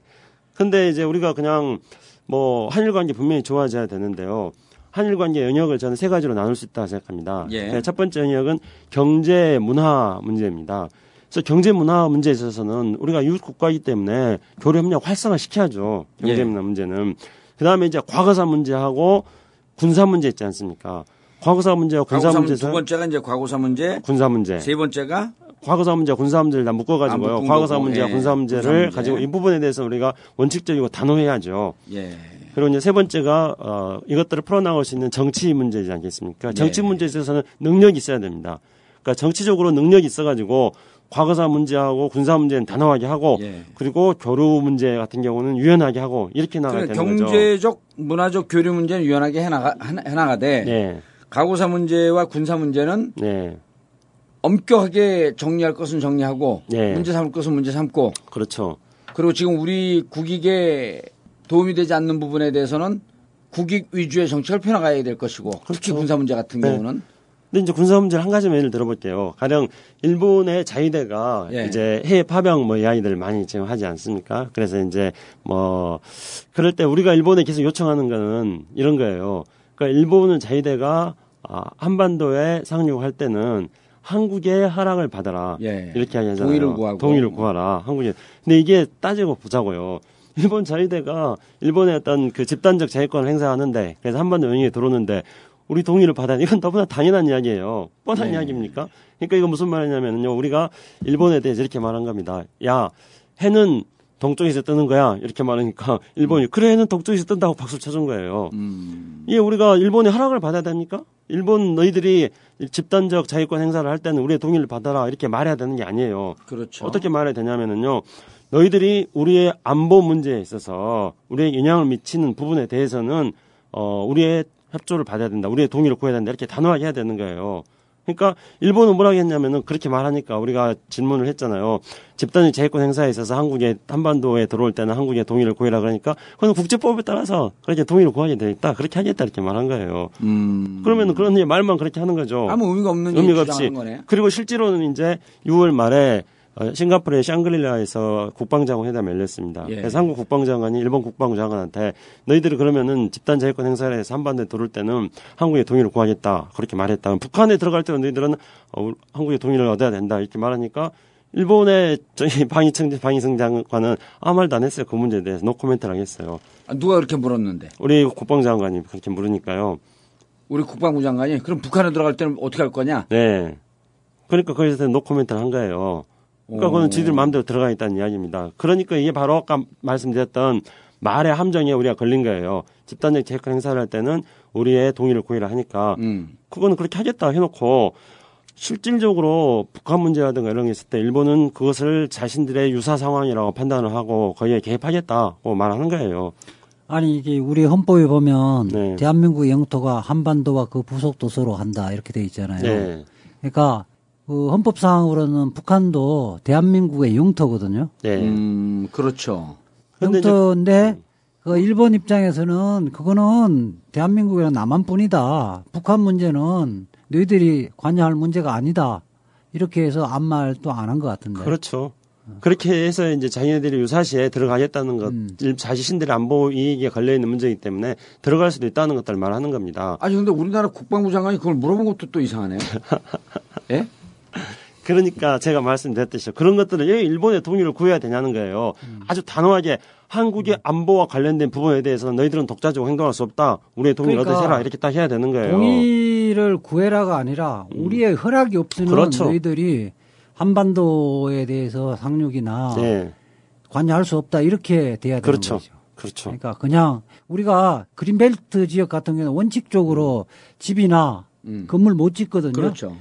근데 이제 우리가 그냥 뭐 한일 관계 분명히 좋아져야 되는데요. 한일 관계 영역을 저는 세 가지로 나눌 수 있다고 생각합니다. 예. 그첫 번째 영역은 경제 문화 문제입니다. 그래서 경제 문화 문제에 있어서는 우리가 이웃 국가이기 때문에 교류 협력 활성화 시켜야죠. 경제 예. 문화 문제는. 그다음에 이제 과거사 문제하고 군사 문제 있지 않습니까? 과거사 문제와 군사 과거사 문제 두 번째가 이제 과거사 문제, 군사 문제. 세 번째가 과거사 문제, 군사 문제를 다 묶어가지고요. 아, 과거사 문제와 예. 군사 군사 문제를 문제. 가지고 이 부분에 대해서 우리가 원칙적이고 단호해야죠. 예. 그리고 이제 세 번째가 어, 이것들을 풀어나갈 수 있는 정치 문제지 않겠습니까? 정치 예. 문제에 있어서는 능력이 있어야 됩니다. 그러니까 정치적으로 능력이 있어가지고 과거사 문제하고 군사 문제는 단호하게 하고 예. 그리고 교류 문제 같은 경우는 유연하게 하고 이렇게 나가야 그래, 되는 거죠. 경제적, 문화적 교류 문제는 유연하게 해나가, 해나가되 네, 과거사 문제와 군사 문제는 네, 엄격하게 정리할 것은 정리하고 예. 문제 삼을 것은 문제 삼고 그렇죠. 그리고 지금 우리 국익에 도움이 되지 않는 부분에 대해서는 국익 위주의 정책을 펴나가야 될 것이고 특히 그렇죠. 군사 문제 같은 네. 경우는 근데 이제 군사 문제를 한 가지만 예를 들어볼게요. 가령 일본의 자위대가 예. 이제 해외 파병 뭐 이야기들 많이 지금 하지 않습니까? 그래서 이제 뭐 그럴 때 우리가 일본에 계속 요청하는 거는 이런 거예요. 그러니까 일본은 자위대가 아, 한반도에 상륙할 때는 한국의 허락을 받아라. 예. 이렇게 하잖아요. 동의를 구하고. 동의를 구하라. 한국에. 근데 이게 따지고 보자고요. (laughs) 일본 자위대가 일본의 어떤 그 집단적 자위권을 행사하는데 그래서 한반도 영역에 들어오는데 우리 동의를 받아야 이건 너무나 당연한 이야기예요. 뻔한 네. 이야기입니까? 그러니까 이거 무슨 말이냐면요. 우리가 일본에 대해서 이렇게 말한 겁니다. 야, 해는 동쪽에서 뜨는 거야. 이렇게 말하니까 (laughs) 일본이 그래 해는 동쪽에서 뜬다고 박수 쳐준 거예요. 음. 이게 우리가 일본의 허락을 받아야 됩니까? 일본 너희들이 집단적 자유권 행사를 할 때는 우리의 동의를 받아라 이렇게 말해야 되는 게 아니에요. 그렇죠. 어떻게 말해야 되냐면은요. 너희들이 우리의 안보 문제에 있어서 우리의 영향을 미치는 부분에 대해서는 어 우리의 협조를 받아야 된다. 우리의 동의를 구해야 된다. 이렇게 단호하게 해야 되는 거예요. 그러니까 일본은 뭐라고 했냐면은 그렇게 말하니까 우리가 질문을 했잖아요. 집단적 자유권 행사에 있어서 한국에 한반도에 들어올 때는 한국의 동의를 구해라 그러니까 그건 국제법에 따라서 그렇게 동의를 구하게 돼 있다. 그렇게 하겠다 이렇게 말한 거예요. 음. 그러면은 그런 말만 그렇게 하는 거죠. 아무 의미가 없는 의미가 얘기 없이. 거네. 그리고 실제로는 이제 6월 말에 어, 싱가포르의 샹그릴라에서 국방장관 회담이 열렸습니다. 예. 그래서 한국 국방장관이 일본 국방장관한테 너희들이 그러면은 집단 자유권 행사를 해서 한반도에 들어올 때는 한국의 동의를 구하겠다. 그렇게 말했다. 북한에 들어갈 때는 너희들은 어, 한국의 동의를 얻어야 된다. 이렇게 말하니까 일본의 저희 (laughs) 방위청 방위성 장관은 아무 말도 안 했어요. 그 문제에 대해서 노 코멘트를 하겠어요. 아, 누가 그렇게 물었는데? 우리 국방장관이 그렇게 물으니까요. 우리 국방부 장관이 그럼 북한에 들어갈 때는 어떻게 할 거냐? 네. 그러니까 거기서 노 코멘트를 한 거예요. 그러니까 그건 지들 마음대로 들어가 있다는 이야기입니다. 그러니까 이게 바로 아까 말씀드렸던 말의 함정에 우리가 걸린 거예요. 집단적 재권 행사를 할 때는 우리의 동의를 구해라 하니까 음. 그거는 그렇게 하겠다 해놓고 실질적으로 북한 문제라든가 이런 게 있을 때 일본은 그것을 자신들의 유사 상황이라고 판단을 하고 거기에 개입하겠다고 말하는 거예요. 아니 이게 우리 헌법에 보면 네. 대한민국 영토가 한반도와 그 부속 도서로 한다 이렇게 돼 있잖아요. 네. 그러니까 그 헌법상으로는 북한도 대한민국의 영토거든요. 네. 음, 그렇죠. 영토인데 그 일본 입장에서는 그거는 대한민국이랑 남한뿐이다. 북한 문제는 너희들이 관여할 문제가 아니다. 이렇게 해서 아무 말도 안 한 것 같은데. 그렇죠. 그렇게 해서 이제 자기네들이 유사시에 들어가겠다는 것, 음. 일- 자신들의 안보 이익에 걸려 있는 문제이기 때문에 들어갈 수도 있다는 것들을 말하는 겁니다. 아니 근데 우리나라 국방부 장관이 그걸 물어본 것도 또 이상하네요. (laughs) 예? 그러니까 제가 말씀드렸듯이 그런 것들을 왜 일본의 동의를 구해야 되냐는 거예요. 음. 아주 단호하게 한국의 안보와 관련된 부분에 대해서는 너희들은 독자적으로 행동할 수 없다. 우리의 동의를 그러니까 얻으셔라. 이렇게 딱 해야 되는 거예요. 동의를 구해라가 아니라 우리의 허락이 없으면 그렇죠. 너희들이 한반도에 대해서 상륙이나 네. 관여할 수 없다 이렇게 돼야 되는 그렇죠. 거죠. 그렇죠. 그러니까 그냥 우리가 그린벨트 지역 같은 경우는 원칙적으로 집이나 음. 건물 못 짓거든요. 그렇죠.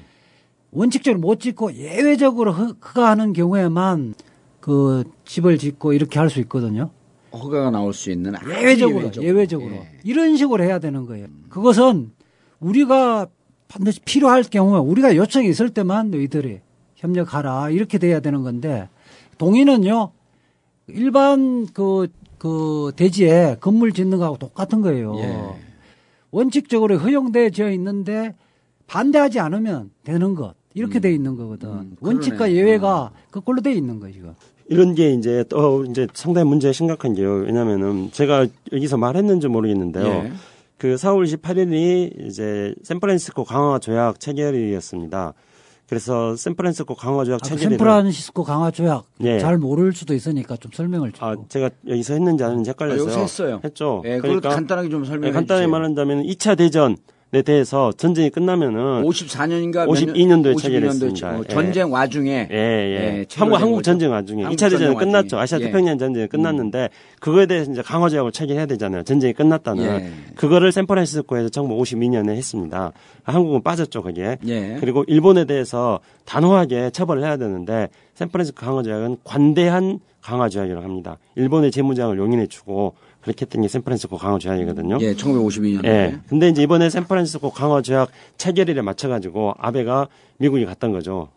원칙적으로 못 짓고 예외적으로 허- 허가하는 경우에만 그 집을 짓고 이렇게 할 수 있거든요. 허가가 나올 수 있는 아주 예외적으로 예외적으로, 예. 이런 식으로 해야 되는 거예요. 그것은 우리가 반드시 필요할 경우에 우리가 요청이 있을 때만 너희들이 협력하라 이렇게 돼야 되는 건데 동의는요 일반 그, 그 대지에 건물 짓는 거하고 똑같은 거예요. 예. 원칙적으로 허용되어 있는데 반대하지 않으면 되는 것 이렇게 돼 있는 거거든. 음, 원칙과 그러네. 예외가 그걸로 돼 있는 거죠. 지금. 이런 게 이제 또 이제 상당히 문제 심각한 게요. 왜냐면은 제가 여기서 말했는지 모르겠는데요. 예. 그 4월 28일이 이제 샌프란시스코 강화 조약 체결일이었습니다. 그래서 샌프란시스코 강화 조약 아, 그 체결일 샌프란시스코 강화 조약 예. 잘 모를 수도 있으니까 좀 설명을 좀. 아, 제가 여기서 했는지 안 했는지 헷갈렸어요. 아, 여기서 했어요. 했죠. 예, 그걸 간단하게 좀 설명해 예, 간단히 주세요. 말한다면 2차 대전에 대해서 전쟁이 끝나면은 54년인가 52년도에 체결했습니다. 어, 예. 전쟁 와중에 예, 예. 예, 한국, 한국. 전쟁 와중에 한국 2차 대전이 전쟁 끝났죠. 아시아 예. 태평양 전쟁이 끝났는데 그거에 대해서 이제 강화 조약을 체결해야 되잖아요. 전쟁이 끝났다는. 예. 그거를 샌프란시스코에서 1952년에 했습니다. 한국은 빠졌죠, 거기에. 예. 그리고 일본에 대해서 단호하게 처벌을 해야 되는데 샌프란시스코 강화 조약은 관대한 강화 조약이라고 합니다. 일본의 재무장을 용인해 주고 그렇게 했던 게 샌프란시스코 강화 조약이거든요. 예, 1952년에. 예. 근데 이제 이번에 샌프란시스코 강화 조약 체결일에 맞춰 가지고 아베가 미국에 갔던 거죠.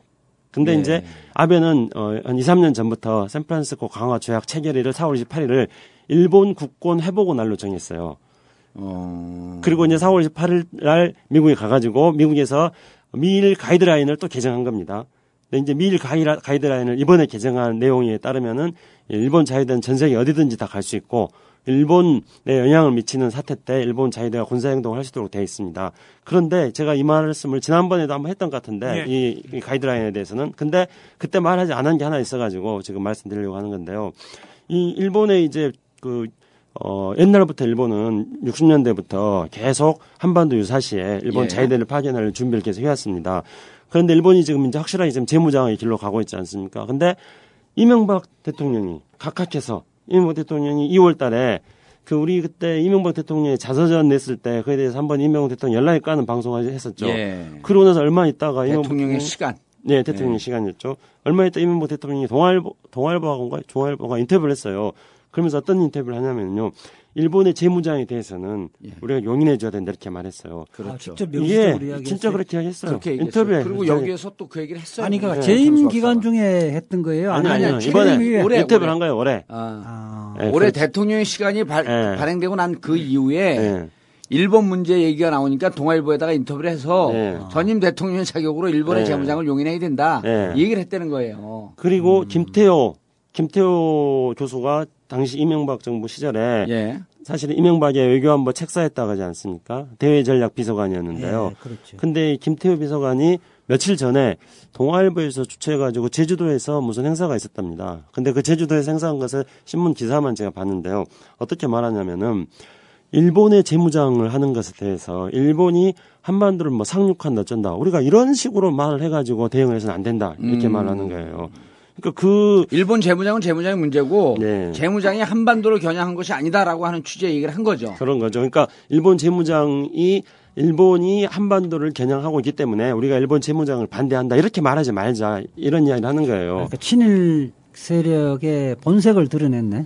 근데 예. 이제 아베는 어, 한 2, 3년 전부터 샌프란시스코 강화 조약 체결일을 4월 28일을 일본 국권 회복의 날로 정했어요. 어. 그리고 이제 4월 28일 날 미국에 가가지고 미국에서 미일 가이드라인을 또 개정한 겁니다. 근데 이제 미일 가이드라인을 이번에 개정한 내용에 따르면은 일본 자유대는 전 세계 어디든지 다 갈 수 있고 일본에 영향을 미치는 사태 때 일본 자유대가 군사 행동을 할 수 있도록 되어 있습니다. 그런데 제가 이 말씀을 지난번에도 한번 했던 것 같은데 예. 이, 이 가이드라인에 대해서는 근데 그때 말하지 않은 게 하나 있어가지고 지금 말씀드리려고 하는 건데요. 이 일본의 이제 그 어, 옛날부터 일본은 60년대부터 계속 한반도 유사시에 일본 예. 자위대를 파견할 준비를 계속 해왔습니다. 그런데 일본이 지금 이제 확실하게 지금 재무장의 길로 가고 있지 않습니까? 근데 이명박 대통령이 각각해서 이명박 대통령이 2월 달에 그 우리 그때 이명박 대통령이 자서전 냈을 때 그에 대해서 한번 이명박 대통령 연락이 까는 방송을 했었죠. 예. 그러고 나서 얼마 있다가 이명박 대통령의 대통령이 시간. 네, 대통령 의 시간이었죠. 얼마 있다 이명박 대통령이 동아일보, 동아일보하고인가 종아일보가 인터뷰를 했어요. 그러면서 어떤 인터뷰를 하냐면요. 일본의 재무장에 대해서는 예. 우리가 용인해줘야 된다 이렇게 말했어요. 아, 그렇죠. 직접 예, 명시적으로 이야기했어요. 진짜 그렇게 이야기했어요. 그렇게 얘기했어요. 인터뷰에. 그리고 여기에서 또 그 얘기를 했어요. 아니, 그러니까 네, 재임 기간. 중에 했던 거예요? 아니, 아니, 이번에 재임 후에. 올해, 인터뷰를 올해. 한 거예요, 올해. 아, 아, 예, 올해 그렇죠. 대통령의 시간이 발, 예. 발행되고 난 그 이후에 예. 일본 문제 얘기가 나오니까 동아일보에다가 인터뷰를 해서 네. 전임 대통령 자격으로 일본의 네. 재무장을 용인해야 된다 네. 이 얘기를 했다는 거예요. 그리고 김태호, 김태호 교수가 당시 이명박 정부 시절에 예. 사실 이명박의 외교안보 책사했다고 하지 않습니까? 대외 전략 비서관이었는데요. 예, 그렇죠. 근데 이 김태호 비서관이 며칠 전에 동아일보에서 주최해가지고 제주도에서 무슨 행사가 있었답니다. 근데 그 제주도에서 행사한 것을 신문 기사만 제가 봤는데요. 어떻게 말하냐면은 일본의 재무장을 하는 것에 대해서 일본이 한반도를 뭐 상륙한다 어쩐다. 우리가 이런 식으로 말을 해가지고 대응을 해서는 안 된다. 이렇게 음. 말하는 거예요. 그러니까 그 일본 재무장은 재무장의 문제고 네. 재무장이 한반도를 겨냥한 것이 아니다라고 하는 취지의 얘기를 한 거죠. 그런 거죠. 그러니까 일본 재무장이 일본이 한반도를 겨냥하고 있기 때문에 우리가 일본 재무장을 반대한다 이렇게 말하지 말자 이런 이야기를 하는 거예요. 그러니까 친일 세력의 본색을 드러냈네.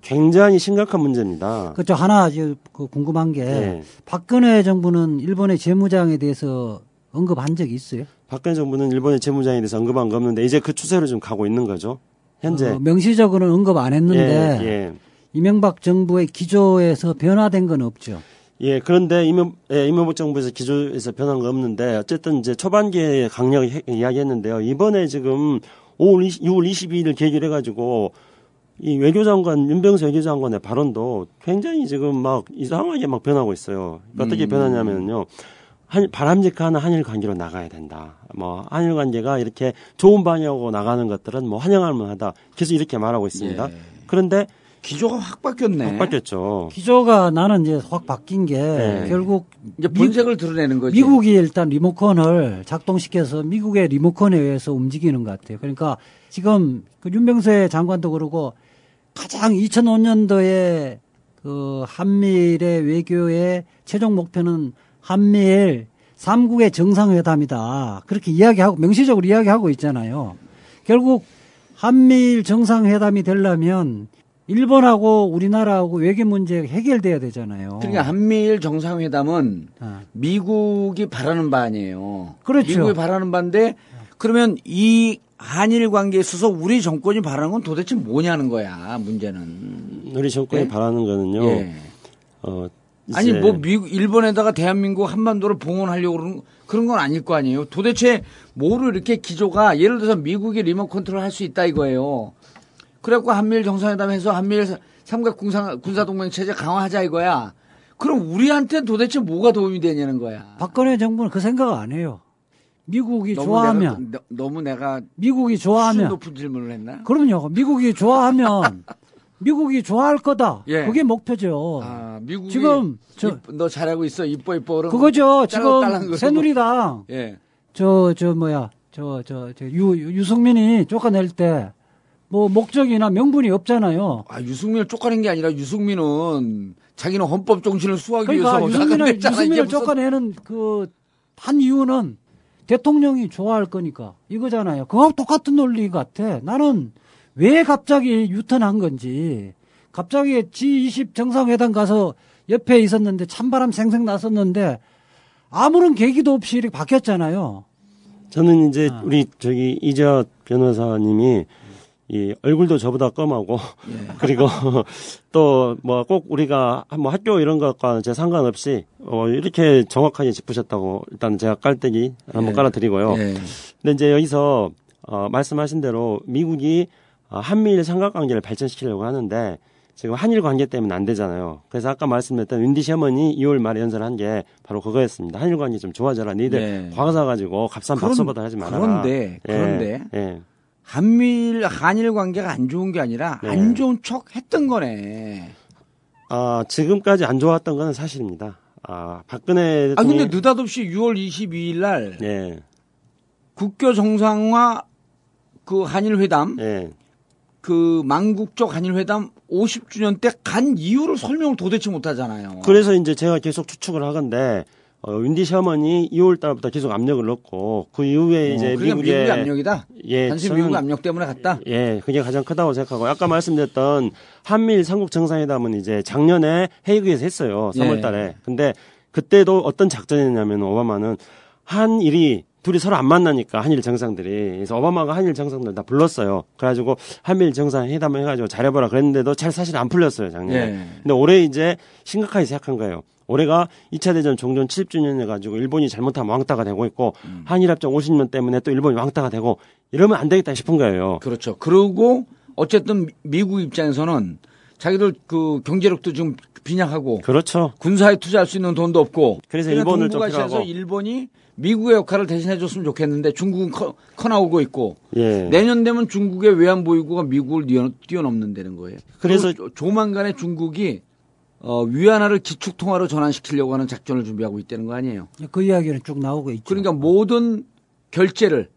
굉장히 심각한 문제입니다. 그저 하나 아주 그 궁금한 게 네. 박근혜 정부는 일본의 재무장에 대해서 언급한 적이 있어요? 박근혜 정부는 일본의 재무장에 대해서 언급한 거 없는데 이제 그 추세로 좀 가고 있는 거죠. 현재. 어, 명시적으로는 언급 안 했는데 예, 예. 이명박 정부의 기조에서 변화된 건 없죠. 예, 그런데 이명, 예, 이명박 정부에서 기조에서 변한 거 없는데 어쨌든 이제 초반기에 강력히 해- 이야기했는데요. 이번에 지금 5월 20, 6월 22일 계기를 해가지고 이 외교장관, 윤병수 외교장관의 발언도 굉장히 지금 막 이상하게 막 변하고 있어요. 어떻게 음. 변하냐면요. 한, 바람직한 한일 관계로 나가야 된다. 뭐 한일 관계가 이렇게 좋은 방향으로 나가는 것들은 뭐 환영할 만하다. 계속 이렇게 말하고 있습니다. 예. 그런데 기조가 확 바뀌었네. 확 바뀌었죠. 기조가 나는 이제 확 바뀐 게 네. 결국 이제 본색을 드러내는 거지. 미국이 일단 리모컨을 작동시켜서 미국의 리모컨에 의해서 움직이는 것 같아요. 그러니까 지금 그 윤병세 장관도 그러고 가장 2005년도에 그 한미일의 외교의 최종 목표는 한미일 3국의 정상회담이다. 그렇게 이야기하고 명시적으로 이야기하고 있잖아요. 결국 한미일 정상회담이 되려면 일본하고 우리나라하고 외교 문제 해결돼야 되잖아요. 그러니까 한미일 정상회담은 아. 미국이 바라는 바 아니에요. 그렇죠. 미국이 바라는 바인데 그러면 이 한일 관계에 있어서 우리 정권이 바라는 건 도대체 뭐냐는 거야 문제는. 우리 정권이 예? 바라는 거는요. 예. 어, 아니 뭐 미국 일본에다가 대한민국 한반도를 봉헌하려고 그러는 그런 건 아닐 거 아니에요. 도대체 뭐로 이렇게 기조가 예를 들어서 미국이 리모컨 컨트롤 할 수 있다 이거예요. 그래갖고 한미일 정상회담해서 한미일 삼각 군사 군사동맹 체제 강화하자 이거야. 그럼 우리한테 도대체 뭐가 도움이 되냐는 거야. 박근혜 정부는 그 생각 안 해요. 미국이 너무 좋아하면 내가, 너, 무 내가 미국이 좋아하면 높은 질문을 했나? 그럼요. 미국이 좋아하면 (laughs) 미국이 좋아할 거다. 예. 그게 목표죠. 아 미국이 지금 저 이- 너 잘하고 있어 이뻐 이뻐 그럼 그거죠. 지금. 새누리당 예. 저 저 뭐야 저 저 유 유승민이 쫓아낼 때 뭐 목적이나 명분이 없잖아요. 아 유승민을 쫓아낸 게 아니라 유승민은 자기는 헌법 정신을 수호하기 그러니까 위해서 유승민을 유승민을 무슨- 쫓아내는 그 한 이유는 대통령이 좋아할 거니까 이거잖아요. 그거 똑같은 논리 같아. 나는 왜 갑자기 유턴한 건지 갑자기 G20 정상회담 가서 옆에 있었는데 찬바람 생생 났었는데 아무런 계기도 없이 이렇게 바뀌었잖아요. 저는 이제 아. 우리 저기 이재 변호사님이 이 얼굴도 저보다 검하고 예. (laughs) 그리고 또 뭐 꼭 우리가 뭐 학교 이런 것과 제 상관없이 어 이렇게 정확하게 짚으셨다고 일단 제가 깔때기 한번 예. 깔아드리고요. 예. 근데 이제 여기서 어 말씀하신 대로 미국이 어, 한미일 삼각관계를 발전시키려고 하는데 지금 한일 관계 때문에 안 되잖아요. 그래서 아까 말씀드렸던 윈디 셔먼이 2월 말에 연설한 게 바로 그거였습니다. 한일 관계 좀 좋아져라. 니들 네. 과거 사 가지고 값싼 박수보다 하지 말아라. 그런데, 예, 그런데. 예. 한미일 한일 관계가 안 좋은 게 아니라 네. 안 좋은 척 했던 거네. 아 지금까지 안 좋았던 건 사실입니다. 아 박근혜 아 대통령 근데 느닷없이 6월 22일 날 예, 국교 정상화 그 한일 회담 예. 그 망국적 한일 회담 50주년 때 간 이유를 설명을 도대체 못 하잖아요. 그래서 이제 제가 계속 추측을 하건데 어, 윈디 셔먼이 2월 달부터 계속 압력을 넣고 그 이후에 이제 어, 그게 미국의 미국의 압력이다. 예, 단순히 저는- 미국 압력 때문에 갔다. 예, 그게 가장 크다고 생각하고 아까 말씀드렸던 한미일 삼국 정상회담은 이제 작년에 헤이그에서 했어요. 3월 예. 달에. 근데 그때도 어떤 작전이었냐면 오바마는 한일이 둘이 서로 안 만나니까 한일 정상들이 그래서 오바마가 한일 정상들 다 불렀어요. 그래가지고 한미일 정상 회담을 해가지고 잘해보라 그랬는데도 잘 사실 안 풀렸어요 작년에. 예. 근데 올해 이제 심각하게 시작한 거예요. 올해가 2차 대전 종전 70주년 해가지고 일본이 잘못하면 왕따가 되고 있고 음. 한일 합정 50년 때문에 또 일본이 왕따가 되고 이러면 안 되겠다 싶은 거예요. 그렇죠. 그리고 어쨌든 미- 미국 입장에서는 자기들 그 경제력도 지금 빈약하고 그렇죠. 군사에 투자할 수 있는 돈도 없고 그래서 일본을 좀 필요하고. 일본이 미국의 역할을 대신해 줬으면 좋겠는데 중국은 커, 커 나오고 있고 예. 내년 되면 중국의 외환보유고가 미국을 뛰어, 뛰어넘는다는 거예요. 그래서- 조만간에 중국이 어, 위안화를 기축통화로 전환시키려고 하는 작전을 준비하고 있다는 거 아니에요. 그 이야기는 쭉 나오고 있죠. 그러니까 모든 결제를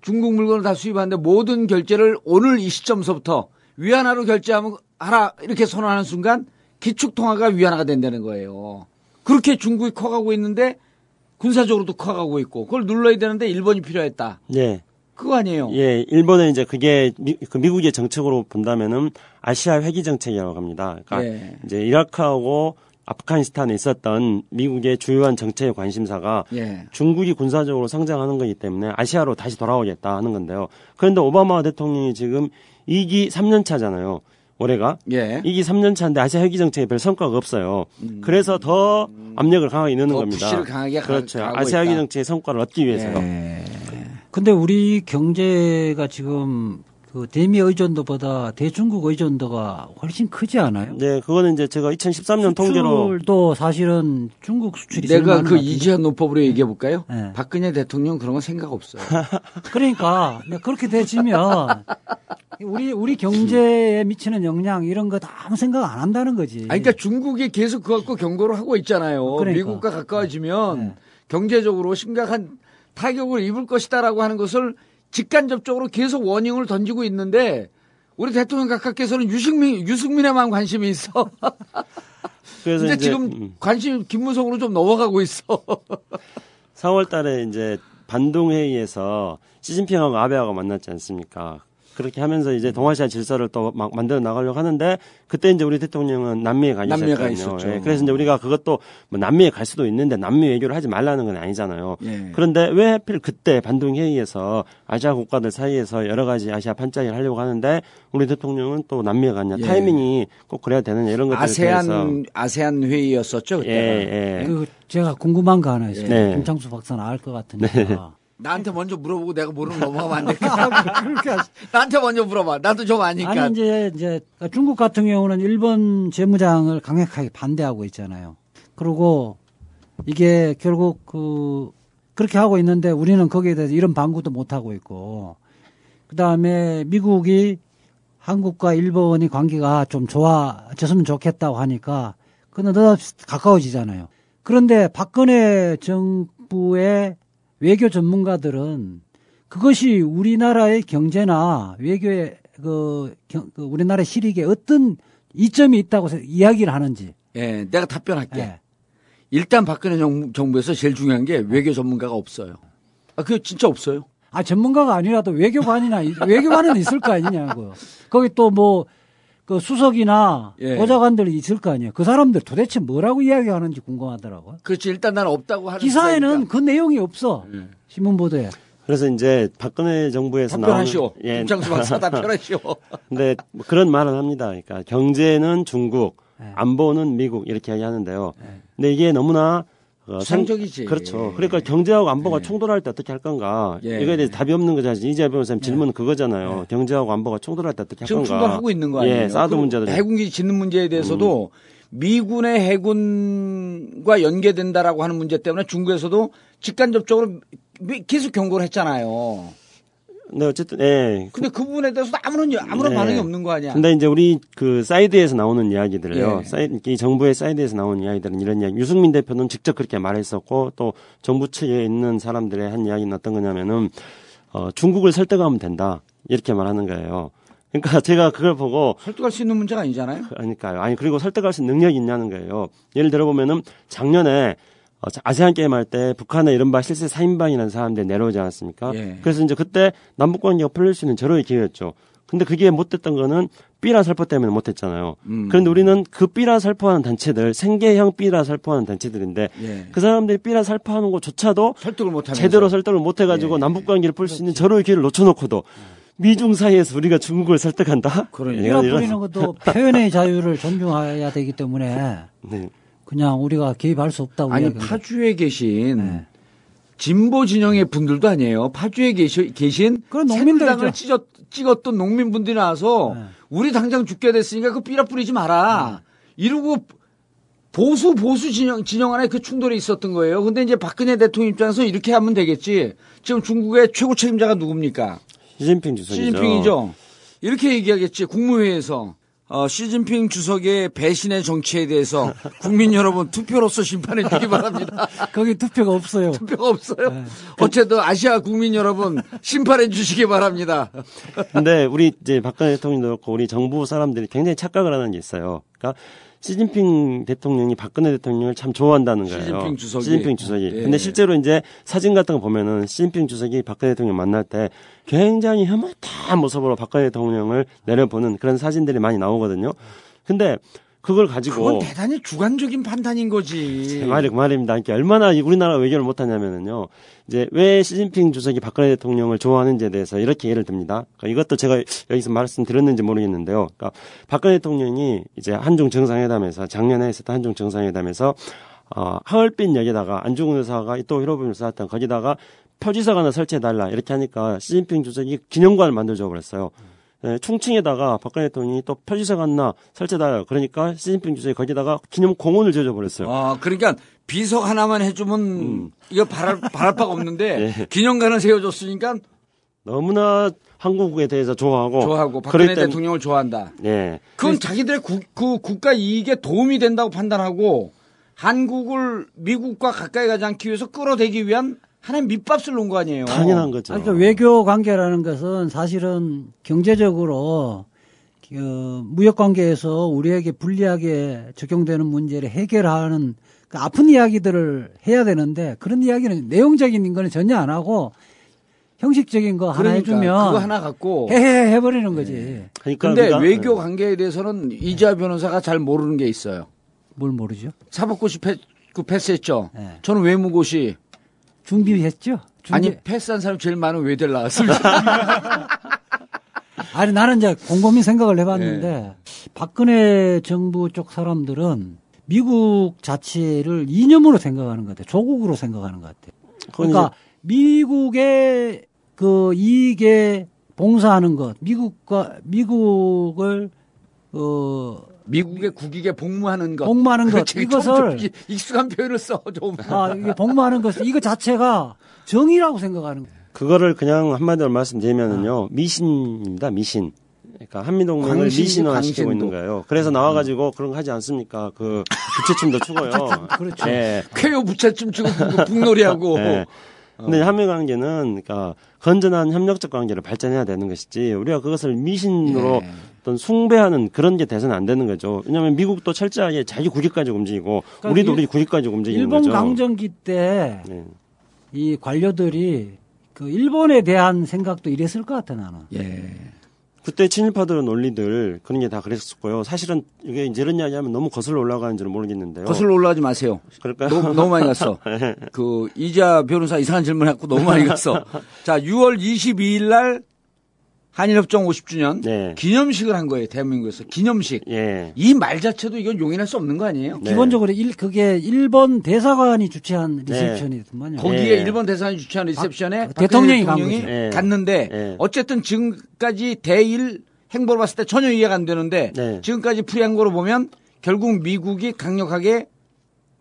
중국 물건을 다 수입하는데 모든 결제를 오늘 이 시점서부터 위안화로 결제하면 하라 이렇게 선언하는 순간 기축통화가 위안화가 된다는 거예요. 그렇게 중국이 커가고 있는데 군사적으로도 커가고 있고 그걸 눌러야 되는데 일본이 필요했다. 예. 그거 아니에요. 예, 일본은 이제 그게 미, 그 미국의 정책으로 본다면은 아시아 회귀 정책이라고 합니다. 그러니까 예. 이제 이라크하고 아프가니스탄에 있었던 미국의 주요한 정책의 관심사가 예. 중국이 군사적으로 성장하는 거기 때문에 아시아로 다시 돌아오겠다 하는 건데요. 그런데 오바마 대통령이 지금 2기 3년 차잖아요. 올해가 예. 2기 3년 차인데 아시아 회귀 정책에 별 성과가 없어요. 그래서 더 압력을 강하게 넣는 음. 더 겁니다. 푸시를 강하게 가- 그렇죠. 아시아 있다. 정책의 성과를 얻기 위해서요. 예. 근데 우리 경제가 지금 그 대미 의존도보다 대중국 의존도가 훨씬 크지 않아요? 네, 그거는 이제 제가 2013년 통계로 수출도 사실은 중국 수출이 내가 그. 이지한 노법으로 얘기해 볼까요? 네. 박근혜 대통령 그런 건 생각 없어요. (laughs) 그러니까 그렇게 되지면 (laughs) 우리 우리 경제에 미치는 영향 이런 거다 아무 생각 안 한다는 거지. 아니, 그러니까 중국이 계속 그거 갖고 경고를 하고 있잖아요. 그러니까. 미국과 가까워지면 네. 경제적으로 심각한 타격을 입을 것이다라고 하는 것을 직간접적으로 계속 워닝을 던지고 있는데 우리 대통령 각하께서는 유승민 유승민에만 관심이 있어. (laughs) 그래서 근데 이제 지금 음, 관심 김무성으로 좀 넘어가고 있어. (laughs) 4월 달에 이제 반동 회의에서 시진핑하고 아베하고 만났지 않습니까? 그렇게 하면서 이제 동아시아 질서를 또 막 만들어 나가려고 하는데 그때 이제 우리 대통령은 남미에 가 남미에 가 있었거든요. 있었죠. 예, 그래서 이제 우리가 그것도 뭐 남미에 갈 수도 있는데 남미 외교를 하지 말라는 건 아니잖아요. 예. 그런데 왜 하필 그때 반동 회의에서 아시아 국가들 사이에서 여러 가지 아시아 반짝이를 하려고 하는데 우리 대통령은 또 남미에 갔냐 예. 타이밍이 꼭 그래야 되느냐 이런 것들에 대해서 아세안 아세안 회의였었죠 그때. 예, 예. 그 제가 궁금한 거 하나 있어요. 네. 김창수 박사는 알 것 같으니까. 나한테 먼저 물어보고 내가 모르는 거 넘어가면 안 (laughs) 될까? 그렇게 하시- 나한테 먼저 물어봐. 나도 좀 아니까. 아니 이제 이제 중국 같은 경우는 일본 재무장을 강력하게 반대하고 있잖아요. 그리고 이게 결국 그 그렇게 하고 있는데 우리는 거기에 대해서 이런 방구도 못 하고 있고 그다음에 미국이 한국과 일본이 관계가 좀 좋아졌으면 좋겠다고 하니까 그는 느닷없이 가까워지잖아요. 그런데 박근혜 정부의 외교 전문가들은 그것이 우리나라의 경제나 외교의 그, 경- 그 우리나라 실익에 어떤 이점이 있다고 세- 이야기를 하는지. 예, 내가 답변할게. 예. 일단 박근혜 정, 정부에서 제일 중요한 게 외교 전문가가 없어요. 아, 그게 진짜 없어요. 아 전문가가 아니라도 외교관이나 이- 외교관은 있을 거 아니냐고요. 거기 또 뭐 그 수석이나 예. 보좌관들이 있을 거 아니에요. 그 사람들 도대체 뭐라고 이야기하는지 궁금하더라고요. 그렇지. 일단 나는 없다고 하는 기사에는 기사니까. 그 내용이 없어. 예. 신문 보도에. 그래서 이제 박근혜 정부에서 답변하시오. 예. 김창수 박사 답변하시오. (laughs) 근데 뭐 그런 말을 합니다. 그러니까 경제는 중국, 네. 안보는 미국 이렇게 이야기하는데요. 근데 이게 너무나 상적이지. 그렇죠. 그러니까 경제하고 안보가 충돌할 때 어떻게 할 건가? 예. 이거에 대해서 답이 없는 거죠. 이재하 변호사님 질문은 그거잖아요. 경제하고 안보가 충돌할 때 어떻게 할 지금 건가? 충돌하고 있는 거 아니에요? 예, 사드 문제도 해군기지 짓는 문제에 대해서도 미군의 해군과 연계된다라고 하는 문제 때문에 중국에서도 직간접적으로 미- 계속 경고를 했잖아요. 근데 어쨌든 예. 근데 그 부분에 대해서도 아무런 아무런 네. 반응이 없는 거 아니야? 근데 이제 우리 그 사이드에서 나오는 이야기들을요. 예. 사이, 이 정부의 사이드에서 나오는 이야기들은 이런 이야기. 유승민 대표는 직접 그렇게 말했었고 또 정부 측에 있는 사람들의 한 이야기는 어떤 거냐면은 어, 중국을 설득하면 된다 이렇게 말하는 거예요. 그러니까 (laughs) 제가 그걸 보고 설득할 수 있는 문제가 아니잖아요. 그러니까요. 아니 그리고 설득할 수 있는 능력이 있냐는 거예요. 예를 들어 보면은 작년에 어, 아세안 게임 할 때 북한의 이른바 실세 4인방이라는 사람들이 내려오지 않았습니까? 예. 그래서 이제 그때 남북 관계가 풀릴 수 있는 절호의 기회였죠. 근데 그게 못됐던 거는 삐라 살포 때문에 못했잖아요. 음. 그런데 우리는 그 삐라 살포하는 단체들, 생계형 삐라 살포하는 단체들인데 예. 그 사람들이 삐라 살포하는 것조차도 설득을 못 제대로 설득을 못 해가지고 예. 남북 관계를 풀 수 있는 절호의 기회를 놓쳐놓고도 미중 사이에서 우리가 중국을 설득한다? 그러니까. 부리는 것도 표현의 자유를 존중해야 되기 때문에 (laughs) 네. 그냥 우리가 개입할 수 없다고 아니 이야기합니다. 파주에 계신 네. 진보 진영의 분들도 아니에요. 파주에 계시, 계신 그런. 새누리당을 찢었, 찍었던 농민분들이 나와서 네. 우리 당장 죽게 됐으니까 그 삐라 뿌리지 마라. 이러고 보수 보수 진영 진영 안에 그 충돌이 있었던 거예요. 근데 이제 박근혜 대통령 입장에서 이렇게 하면 되겠지. 지금 중국의 최고 책임자가 누굽니까? 시진핑 주석이죠. 시진핑이죠. 이렇게 얘기하겠지. 국무회의에서 어, 시진핑 주석의 배신의 정치에 대해서 국민 (laughs) 여러분 투표로서 심판해 주기 바랍니다. 거기 투표가 없어요. 투표가 없어요. 어쨌든 아시아 국민 여러분 심판해 주시기 바랍니다. 근데 우리 이제 박근혜 대통령도 그렇고 우리 정부 사람들이 굉장히 착각을 하는 게 있어요. 그러니까 시진핑 대통령이 박근혜 대통령을 참 좋아한다는 거예요. 시진핑 주석이. 시진핑 주석이. 예. 근데 실제로 이제 사진 같은 거 보면은 시진핑 주석이 박근혜 대통령 만날 때 굉장히 혐오한 모습으로 박근혜 대통령을 내려보는 그런 사진들이 많이 나오거든요. 근데 그걸 가지고 그건 대단히 주관적인 판단인 거지. 제 말이 그 말입니다. 그러니까 얼마나 이 우리나라 외교를 못하냐면은요. 이제 왜 시진핑 주석이 박근혜 대통령을 좋아하는지에 대해서 이렇게 예를 듭니다. 그러니까 이것도 제가 여기서 말씀드렸는지 모르겠는데요. 그러니까 박근혜 대통령이 이제 한중 정상회담에서 작년에 있었던 한중 정상회담에서 어, 하얼빈 역에다가 안중근 의사가 또 히로부미 쏘았던 거기다가 표지석 하나 설치해달라 이렇게 하니까 시진핑 주석이 기념관을 만들어 줘 버렸어요. 예, 충칭에다가 박근혜 대통령이 또 표지사 갔나 설치다 그러니까 시진핑 주석이 거기다가 기념 공원을 지어줘 버렸어요. 아, 그러니까 비석 하나만 해주면 음. 이거 바랄, 바랄 바가 없는데 (laughs) 예. 기념관을 세워줬으니까 너무나 한국에 대해서 좋아하고 좋아하고 박근혜 땐- 대통령을 좋아한다. 예. 그건 자기들의 국, 그 국가 이익에 도움이 된다고 판단하고 한국을 미국과 가까이 가지 않기 위해서 끌어대기 위한 하나의 밑밥을 놓은 거 아니에요. 당연한 거죠. 그러니까 외교 관계라는 것은 사실은 경제적으로 그 무역 관계에서 우리에게 불리하게 적용되는 문제를 해결하는 그 아픈 이야기들을 해야 되는데 그런 이야기는 내용적인 거는 전혀 안 하고 형식적인 거 하나 그러니까 해주면 그거 하나 갖고. 해해 해버리는 거지. 그러니까 근데 우리가- 외교 관계에 대해서는 이지아 변호사가 잘 모르는 게 있어요. 뭘 모르죠? 사법고시 패, 그 패스했죠. 네. 저는 외무고시 준비했죠? 준비- 아니 패스한 사람 제일 많은 외대를 나왔습니다. (laughs) 아니 나는 이제 곰곰이 생각을 해봤는데 네. 박근혜 정부 쪽 사람들은 미국 자체를 이념으로 생각하는 것 같아요. 조국으로 생각하는 것 같아요. 그러니까 미국의 그 이익에 봉사하는 것, 미국과 미국을 어 미국의 국익에 복무하는 것. 복무하는 것, 이것을- 좀 익숙한 표현을 써 좀. 아, 이게 복무하는 것, 이거 자체가 정의라고 생각하는 거예요. 그거를 그냥 한마디로 말씀드리면은요 미신입니다 미신. 그러니까 한미동맹을 미신화시키고 광신도. 있는 거예요. 그래서 나와가지고 그런 거 하지 않습니까? 그 부채춤도 추고요. 그렇죠. 예. 쾌요 부채춤 추고 그 북놀이하고. 예. 근데 한미 관계는 그러니까 건전한 협력적 관계를 발전해야 되는 것이지 우리가 그것을 미신으로 예. 어떤 숭배하는 그런 게 돼서는 안 되는 거죠. 왜냐하면 미국도 철저하게 자기 국익 가지고 움직이고 그러니까 우리도 일- 우리 국익 가지고 움직이는 일본 거죠. 강점기 때이 네. 관료들이 그 일본에 대한 생각도 이랬을 것 같아 나는. 예. 그때 친일파들의 논리들 그런 게 다 그랬었고요. 사실은 이게 이제 이런 이야기하면 너무 거슬러 올라가는지는 모르겠는데요. 거슬러 올라가지 마세요. 그럴까요? 너무, 너무 많이 갔어. (laughs) 그 이자 변호사 이상한 질문 했고 너무 많이 갔어. (laughs) 자, 6월 22일 날 한일협정 50주년 네. 기념식을 한 거예요. 대한민국에서 기념식. 예. 이말 자체도 이건 용인할 수 없는 거 아니에요? 네. 기본적으로 일 그게 일본 대사관이 주최한 네. 리셉션이더만요. 거기에 예. 일본 대사관이 주최한 리셉션에 박- 대통령이 간 대통령이. 예. 갔는데 예. 어쨌든 지금까지 대일 행보를 봤을 때 전혀 이해가 안 되는데 네. 지금까지 풀이한 거로 보면 결국 미국이 강력하게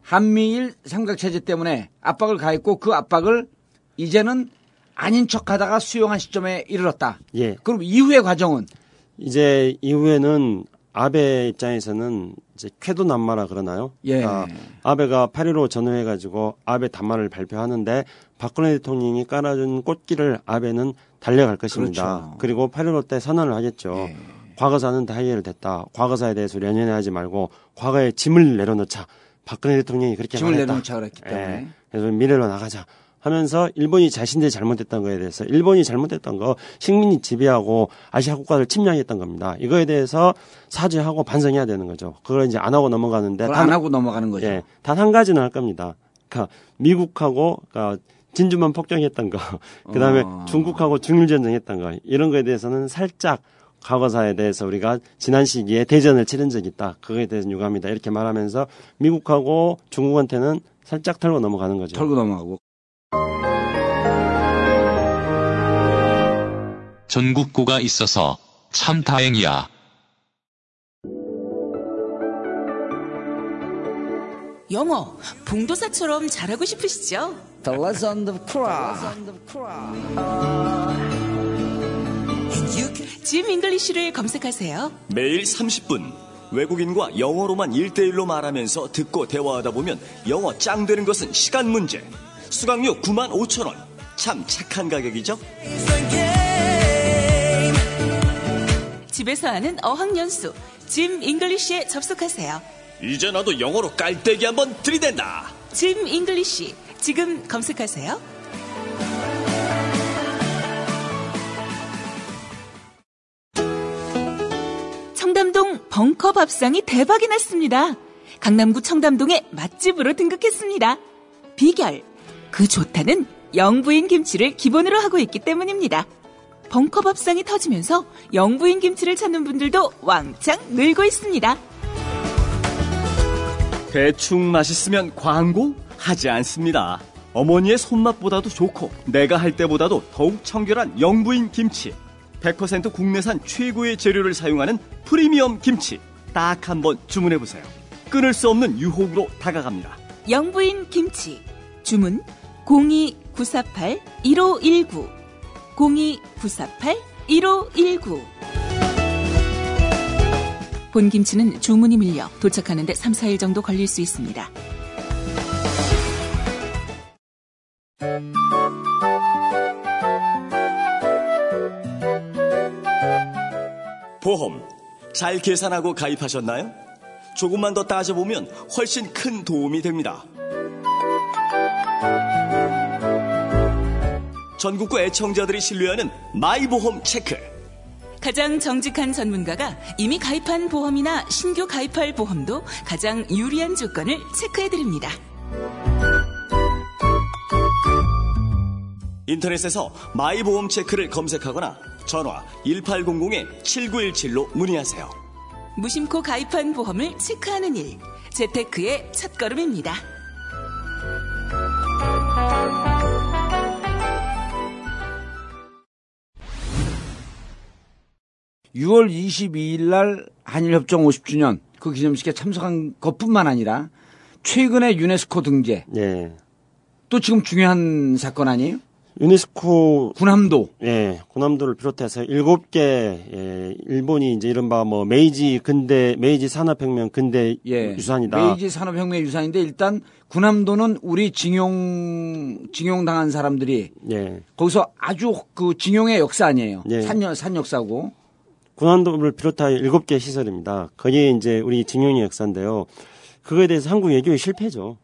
한미일 삼각체제 때문에 압박을 가했고 그 압박을 이제는 아닌 척하다가 수용한 시점에 이르렀다. 예. 그럼 이후의 과정은 이제 이후에는 아베 입장에서는 이제 쾌도 남마라 그러나요? 예. 그러니까 아베가 8.15 전후해가지고 아베 담화를 발표하는데 박근혜 대통령이 깔아준 꽃길을 아베는 달려갈 것입니다. 그렇죠. 그리고 8.15 때 선언을 하겠죠. 예. 과거사는 다 해결 됐다. 과거사에 대해서 우리 연연해 하지 말고 과거에 짐을 내려놓자. 박근혜 대통령이 그렇게 짐을 말했다. 내려놓자 그랬기 때문에. 예. 그래서 미래로 나가자. 하면서 일본이 자신들이 잘못했던 거에 대해서 일본이 잘못했던 거 식민이 지배하고 아시아 국가를 침략했던 겁니다. 이거에 대해서 사죄하고 반성해야 되는 거죠. 그걸 이제 안 하고 넘어가는데 단- 안 하고 넘어가는 거죠. 예, 단한 가지는 할 겁니다. 그러니까 미국하고 그러니까 진주만 폭정했던 거, (laughs) 그다음에 어. 중국하고 중일 전쟁했던 거 이런 거에 대해서는 살짝 과거사에 대해서 우리가 지난 시기에 대전을 치른 적이 있다. 그거에 대해서 유감이다. 이렇게 말하면서 미국하고 중국한테는 살짝 털고 넘어가는 거죠. 털고 넘어가고. 전국구가 있어서 참 다행이야. 영어 봉도사처럼 잘하고 싶으시죠? The Legend of Korra. 짐 잉글리쉬를 검색하세요. 매일 30분 외국인과 영어로만 1대1로 말하면서 듣고 대화하다 보면 영어 짱 되는 것은 시간 문제. 수강료 9만 5천 원. 참 착한 가격이죠? 집에서 하는 어학연수 짐 잉글리쉬에 접속하세요. 이제 나도 영어로 깔때기 한번 들이댄다. 짐 잉글리쉬 지금 검색하세요. 청담동 벙커 밥상이 대박이 났습니다. 강남구 청담동에 맛집으로 등극했습니다. 비결 그 좋다는 영부인 김치를 기본으로 하고 있기 때문입니다. 벙커 밥상이 터지면서 영부인 김치를 찾는 분들도 왕창 늘고 있습니다. 대충 맛있으면 광고 하지 않습니다. 어머니의 손맛보다도 좋고 내가 할 때보다도 더욱 청결한 영부인 김치. 100% 국내산 최고의 재료를 사용하는 프리미엄 김치. 딱 한 번 주문해 보세요. 끊을 수 없는 유혹으로 다가갑니다. 영부인 김치 주문 02948-1519 02948-1519 본 김치는 주문이 밀려 도착하는데 3, 4일 정도 걸릴 수 있습니다. 보험 잘 계산하고 가입하셨나요? 조금만 더 따져보면 훨씬 큰 도움이 됩니다. 전국구 애청자들이 신뢰하는 마이보험 체크. 가장 정직한 전문가가 이미 가입한 보험이나 신규 가입할 보험도 가장 유리한 조건을 체크해드립니다. 인터넷에서 마이보험 체크를 검색하거나 전화 1800-7917로 문의하세요. 무심코 가입한 보험을 체크하는 일. 재테크의 첫걸음입니다. 6월 22일 날 한일협정 50주년 그 기념식에 참석한 것뿐만 아니라 최근에 유네스코 등재 예. 또 지금 중요한 사건 아니에요? 유네스코 군함도 예, 군함도를 비롯해서 일곱 개 예, 일본이 이제 이른바 뭐 메이지 근대 메이지 산업혁명 근대 예. 유산이다. 메이지 산업혁명 유산인데 일단 군함도는 우리 징용 징용 당한 사람들이 예. 거기서 아주 그 징용의 역사 아니에요. 예. 산, 산 역사고. 군함도를 비롯하여 일곱 개 시설입니다. 그게 이제 우리 징용의 역사인데요. 그거에 대해서 한국 외교의 실패죠.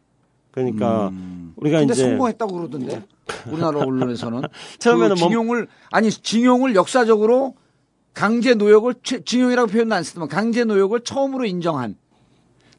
그러니까 우리가 음. 근데 이제 성공했다고 그러던데 우리나라 언론에서는 (laughs) 처음에는 그 뭐- 징용을 아니 징용을 역사적으로 강제 노역을 최- 징용이라고 표현도 안 쓰지만 강제 노역을 처음으로 인정한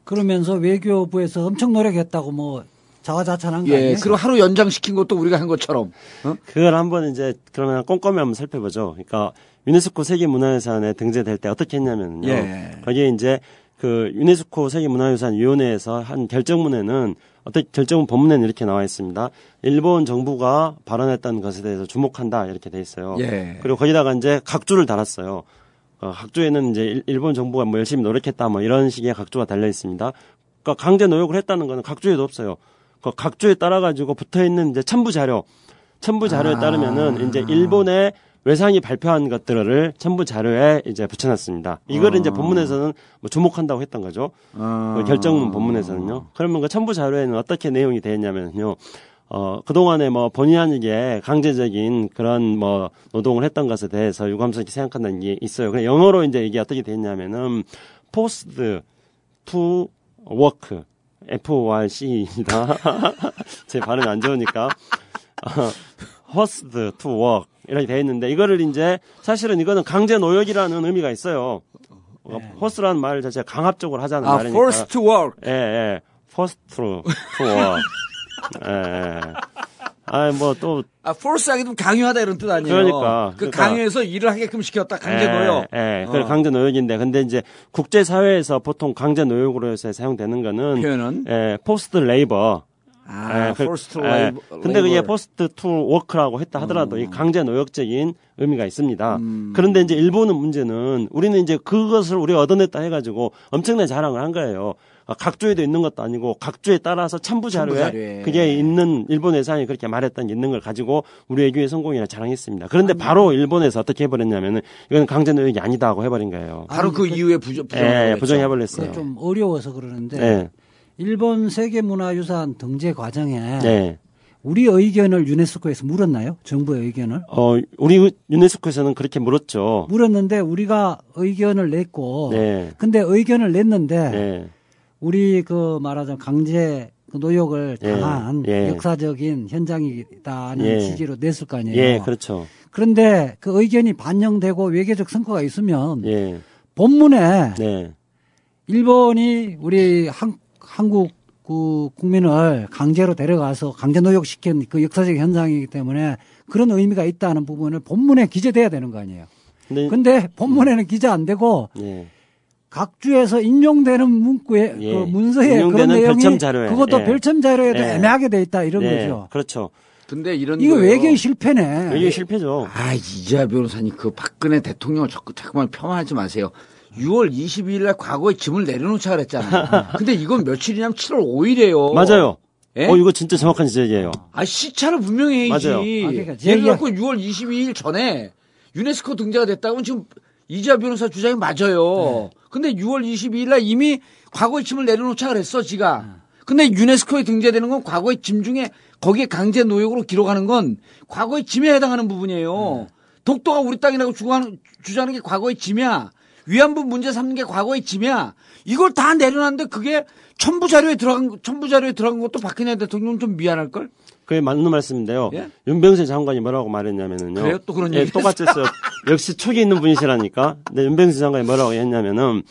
그러면서 외교부에서 엄청 노력했다고 뭐 자화자찬한 거 예 아니에요? 그리고 하루 연장시킨 것도 우리가 한 것처럼 어? 그걸 한번 이제 그러면 꼼꼼히 한번 살펴보죠. 그러니까 유네스코 세계문화유산에 등재될 때 어떻게 했냐면요. 예. 거기에 이제 그 유네스코 세계문화유산 위원회에서 한 결정문에는 어떻게 결정문 본문에는 이렇게 나와 있습니다. 일본 정부가 발언했던 것에 대해서 주목한다 이렇게 돼 있어요. 예. 그리고 거기다가 이제 각주를 달았어요. 어, 각주에는 이제 일- 일본 정부가 뭐 열심히 노력했다 뭐 이런 식의 각주가 달려 있습니다. 그러니까 강제 노역을 했다는 거는 각주에도 없어요. 그 각주에 따라 가지고 붙어 있는 이제 첨부 자료, 첨부 자료에 아. 따르면은 이제 일본의 외상이 발표한 것들을 첨부 자료에 이제 붙여놨습니다. 이거를 아. 이제 본문에서는 뭐 주목한다고 했던 거죠. 그 결정문 본문에서는요. 그러면 그 첨부 자료에는 어떻게 내용이 되어 있냐면요. 어, 그동안에 뭐 본의 아니게 강제적인 그런 뭐 노동을 했던 것에 대해서 유감스럽게 생각한다는 게 있어요. 그래 영어로 이제 이게 어떻게 되어 있냐면은 forced to work F-O-R-C입니다. (laughs) 제 발음이 안 좋으니까. 어, forced to work 이렇게 되어 있는데 이거를 이제 사실은 이거는 강제 노역이라는 의미가 있어요. 어, force라는 말 자체가 강압적으로 하자는 아 말이니까. forced to work 예, 예. forced to, to work. (laughs) 예, 예. 아, 뭐 또. 아 force하기 좀 강요하다 이런 뜻 아니에요? 그러니까. 그 그러니까. 강요해서 일을 하게끔 시켰다 강제 노역. 예, 예. 어. 그 강제 노역인데, 근데 이제 국제사회에서 보통 강제 노역으로 해서 사용되는 거는. 표현은 예, forced labor. 아 예, 그- forced to 예. 근데 그게 forced to work라고 했다 하더라도 이 강제 노역적인 의미가 있습니다. 그런데 이제 일본은 문제는 우리는 이제 그것을 우리가 얻어냈다 해가지고 엄청난 자랑을 한 거예요. 아, 각주에도 있는 것도 아니고 각주에 따라서 첨부 자료에. 그게 있는 일본 회사이 그렇게 말했던 게 있는 걸 가지고 우리 외교의 성공이라 자랑했습니다. 그런데 바로 일본에서 어떻게 해버렸냐면은 이건 강제 노역이 아니다 하고 해버린 거예요. 바로 그 이후에 부정 예, 예, 부정해버렸죠. 부정해버렸어요. 좀 어려워서 그러는데 예, 일본 세계문화유산 등재 과정에 예. 우리 의견을 유네스코에서 물었나요? 정부의 의견을? 어, 우리 유네스코에서는 그렇게 물었죠. 물었는데 우리가 의견을 냈고 네. 근데 의견을 냈는데 예. 우리 그 말하자면 강제 그 노역을 예, 당한 예. 역사적인 현장이다는 예. 취지로 냈을 거 아니에요. 예, 그렇죠. 그런데 그 의견이 반영되고 외교적 성과가 있으면 예, 본문에 네, 일본이 우리 한, 한국 그 국민을 강제로 데려가서 강제 노역시킨 그 역사적 현상이기 때문에 그런 의미가 있다는 부분을 본문에 기재돼야 되는 거 아니에요. 근데, 근데 본문에는 기재 안 되고 예, 각주에서 인용되는 문구에 예. 그 문서에 그런 내용이 별첨 자료에. 그것도 예. 별첨 자료에도 예. 애매하게 돼 있다 이런 네, 거죠. 그렇죠. 근데 이런 이거. 외교의 실패네. 이게 실패죠. 아, 이재하 변호사님 그 박근혜 대통령을 자꾸 자꾸만 폄하하지 마세요. 6월 22일 날 과거에 짐을 내려놓자 그랬잖아요. 근데 이건 며칠이냐면 7월 5일이에요. 맞아요. 예? 어, 이거 진짜 정확한 지적이에요. 아, 시차를 분명히 해야지. 맞아요. 아, 그러니까 제 예를 들고 6월 22일 전에 유네스코 등재가 됐다고는 지금 이재하 변호사 주장이 맞아요. 근데 6월 22일 날 이미 과거의 짐을 내려놓자 그랬어, 지가. 근데 유네스코에 등재되는 건 과거의 짐 중에 거기에 강제 노역으로 기록하는 건 과거의 짐에 해당하는 부분이에요. 독도가 우리 땅이라고 주장하는, 주장하는 게 과거의 짐이야. 위안부 문제 삼는 게 과거의 짐이야. 이걸 다 내려놨는데 그게 첨부 자료에 들어간 첨부 자료에 들어간 것도 박근혜 대통령 좀 미안할 걸. 그게 맞는 말씀인데요. 예? 윤병세 장관이 뭐라고 말했냐면은요. 그래요? 또 그런 예, 얘기 똑같이 했어요. (laughs) 역시 촉이 있는 분이시라니까. 근데 윤병세 장관이 뭐라고 했냐면은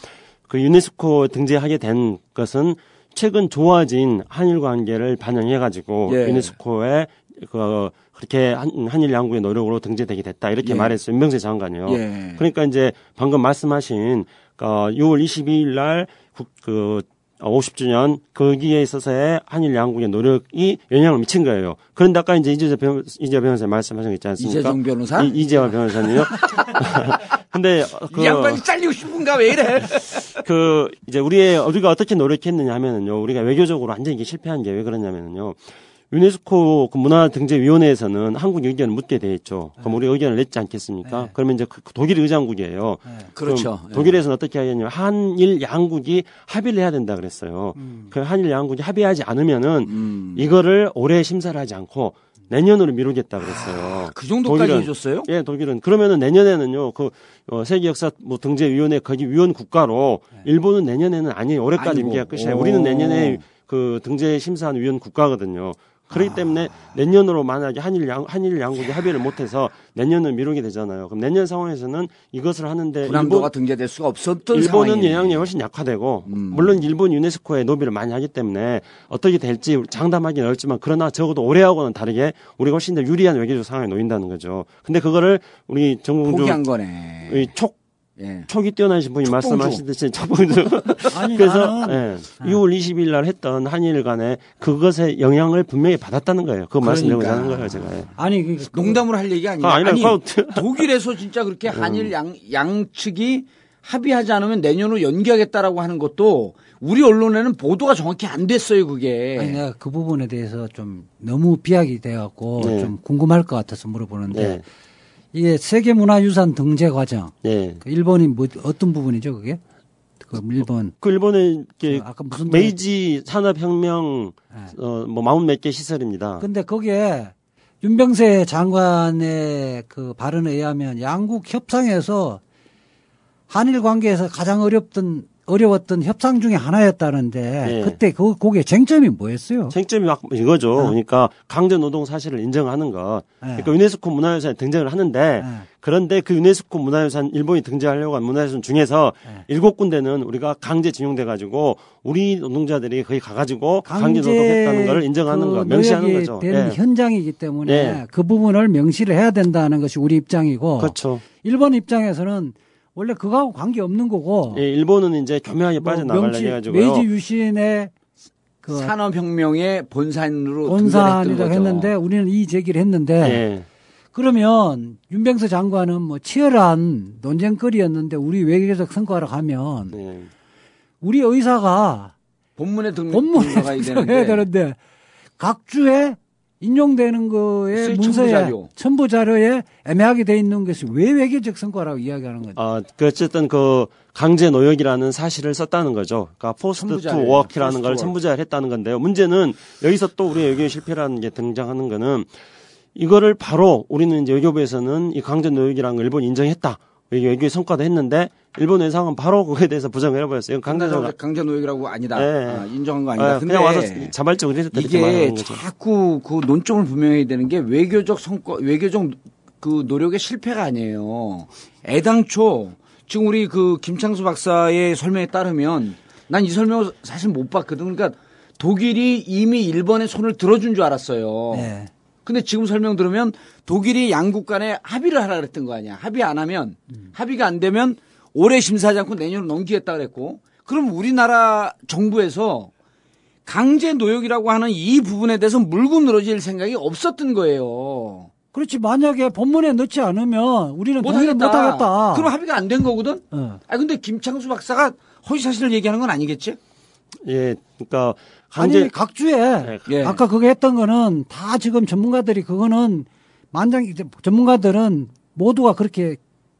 그 유네스코 등재하게 된 것은 최근 좋아진 한일 관계를 반영해가지고 예. 유네스코에 그 그렇게 한, 한일 양국의 노력으로 등재되게 됐다 이렇게 예. 말했어요. 윤병세 장관이요. 예. 그러니까 이제 방금 말씀하신 그 6월 22일 날그 50주년 거기에 있어서의 한일 양국의 노력이 영향을 미친 거예요. 그런데 아까 이제 이재 변 이재 변호사 말씀하신 거 있지 않습니까? 이재정 변호사? 이, 이재화 변호사님요. (laughs) (laughs) 근데 그이 양반이 잘리고 싶은가 왜 이래? (laughs) 그 이제 우리의 우리가 어떻게 노력했느냐 하면은요. 우리가 외교적으로 완전히 실패한 게 왜 그러냐면은요. 유네스코 그 문화등재위원회에서는 한국 의견을 묻게 돼 있죠. 그럼 우리 의견을 냈지 않겠습니까? 그러면 이제 그 독일 의장국이에요. 그렇죠. 그럼 독일에서는 어떻게 하겠냐면 한일 양국이 합의를 해야 된다 그랬어요. 그 한일 양국이 합의하지 않으면은 음. 이거를 올해 심사를 하지 않고 내년으로 미루겠다 그랬어요. 그 정도까지 독일은- 해줬어요? 예, 독일은 그러면은 내년에는요. 그 어, 세계 역사 뭐 등재위원회 거기 위원 국가로 일본은 내년에는 아니에요. 올해까지. 임기가 끝이에요. 오. 우리는 내년에 그 등재 심사하는 위원 국가거든요. 그렇기 때문에 내년으로 만약에 한일 양 한일 양국이 합의를 못해서 내년을 미루게 되잖아요. 그럼 내년 상황에서는 이것을 하는데 일본, 등재될 수가 없었던 일본은 상황이네. 영향력이 훨씬 약화되고 음. 물론 일본 유네스코에 노비를 많이 하기 때문에 어떻게 될지 장담하기는 어렵지만 그러나 적어도 올해하고는 다르게 우리가 훨씬 더 유리한 외교적 상황에 놓인다는 거죠. 근데 그거를 우리 정봉주 포기한 거네. 이 촉, 예. 촉이 뛰어나신 분이. 말씀하시듯이 촉봉주. 아니 (laughs) 그래서 예, 6월 20일 날 했던 한일 간에 그것의 영향을 분명히 받았다는 거예요. 그거 말씀드리고자 하는 그러니까. 거예요, 제가. 예. 아니 그 농담으로 할 얘기 아니에요. 아, 아니, 그거- 독일에서 진짜 그렇게 한일 양, 양측이 합의하지 않으면 내년으로 연기하겠다라고 하는 것도 우리 언론에는 보도가 정확히 안 됐어요, 그게. 아니 내가 그 부분에 대해서 좀 너무 비약이 돼갖고 네. 좀 궁금할 것 같아서 물어보는데 네. 이게 세계문화유산 등재 과정 예. 그 일본이 뭐 어떤 부분이죠 그게? 그 일본 그 일본의 이렇게 아까 무슨 메이지 산업혁명 네. 어, 뭐 마흔 몇 개 시설입니다. 근데 거기에 윤병세 장관의 그 발언에 의하면 양국 협상에서 한일 관계에서 가장 어렵던 어려웠던 협상 중에 하나였다는데 네. 그때 그 거기에 쟁점이 뭐였어요? 쟁점이 막 이거죠. 어. 그러니까 강제 노동 사실을 인정하는 것. 네. 그러니까 유네스코 문화유산에 등장을 하는데 네. 그런데 그 유네스코 문화유산 일본이 등재하려고 한 문화유산 중에서 네. 일곱 군데는 우리가 강제 징용돼 가지고 우리 노동자들이 거기 가가지고 강제, 노동했다는 걸 인정하는 그 거, 명시하는 거죠. 된 예. 현장이기 때문에 예. 그 부분을 명시를 해야 된다는 것이 우리 입장이고 그렇죠. 일본 입장에서는 원래 그거하고 관계 없는 거고 예, 일본은 이제 교묘하게 뭐 빠져나가려 해가지고요. 메이지 유신의 그 산업혁명의 본산으로 본산이라고. 했는데 우리는 이 제기를 했는데 예. 그러면 윤병수 장관은 뭐 치열한 논쟁거리였는데 우리 외교적 성과로 가면 예. 우리 의사가 본문에 등, 본문에 들어가야 (laughs) 해야 되는데 되는데 각 주에 인용되는 거에 쓸 문서에 첨부 자료. 첨부 자료에 애매하게 돼 있는 것이 왜 외교적 성과라고 이야기하는 거죠? 아, 그 어쨌든 그 강제 노역이라는 사실을 썼다는 거죠. 그러니까 forced to. work라는 걸 work. 첨부자를 했다는 건데요. 문제는 여기서 또 우리 외교 실패라는 게 등장하는 거는 이거를 바로 우리는 이제 외교부에서는 이 강제 노역이라는 걸 일본이 인정했다. 외교 외교의 성과도 했는데 일본 외상은 바로 그거에 대해서 부정을 해버렸어요. 이건 강제 강제 노역 강제 노역이라고 아니다. 예. 아, 인정한 거 아니다. 아, 근데 그냥 와서 자발적으로 이렇게 이게 말하는 거죠. 자꾸 그 논점을 분명해야 되는 게 외교적 성과, 외교적 그 노력의 실패가 아니에요. 애당초 지금 우리 그 김창수 박사의 설명에 따르면 난 이 설명을 사실 못 봤거든. 그러니까 독일이 이미 일본의 손을 들어준 줄 알았어요. 네. 근데 지금 설명 들으면 독일이 양국 간에 합의를 하라 그랬던 거 아니야. 합의 안 하면 합의가 안 되면 올해 심사하지 않고 내년으로 넘기겠다 그랬고 그럼 우리나라 정부에서 강제 노역이라고 하는 이 부분에 대해서 물고 늘어질 생각이 없었던 거예요. 그렇지 만약에 본문에 넣지 않으면 우리는 동의를 못하겠다. 못하겠다. 그럼 합의가 안 된 거거든. 어. 아 근데 김창수 박사가 허위 사실을 얘기하는 건 아니겠지? 예, 그러니까 강제 아니 각주에 예. 아까 그거 했던 거는 다 지금 전문가들이 그거는 만장 전문가들은 모두가 그렇게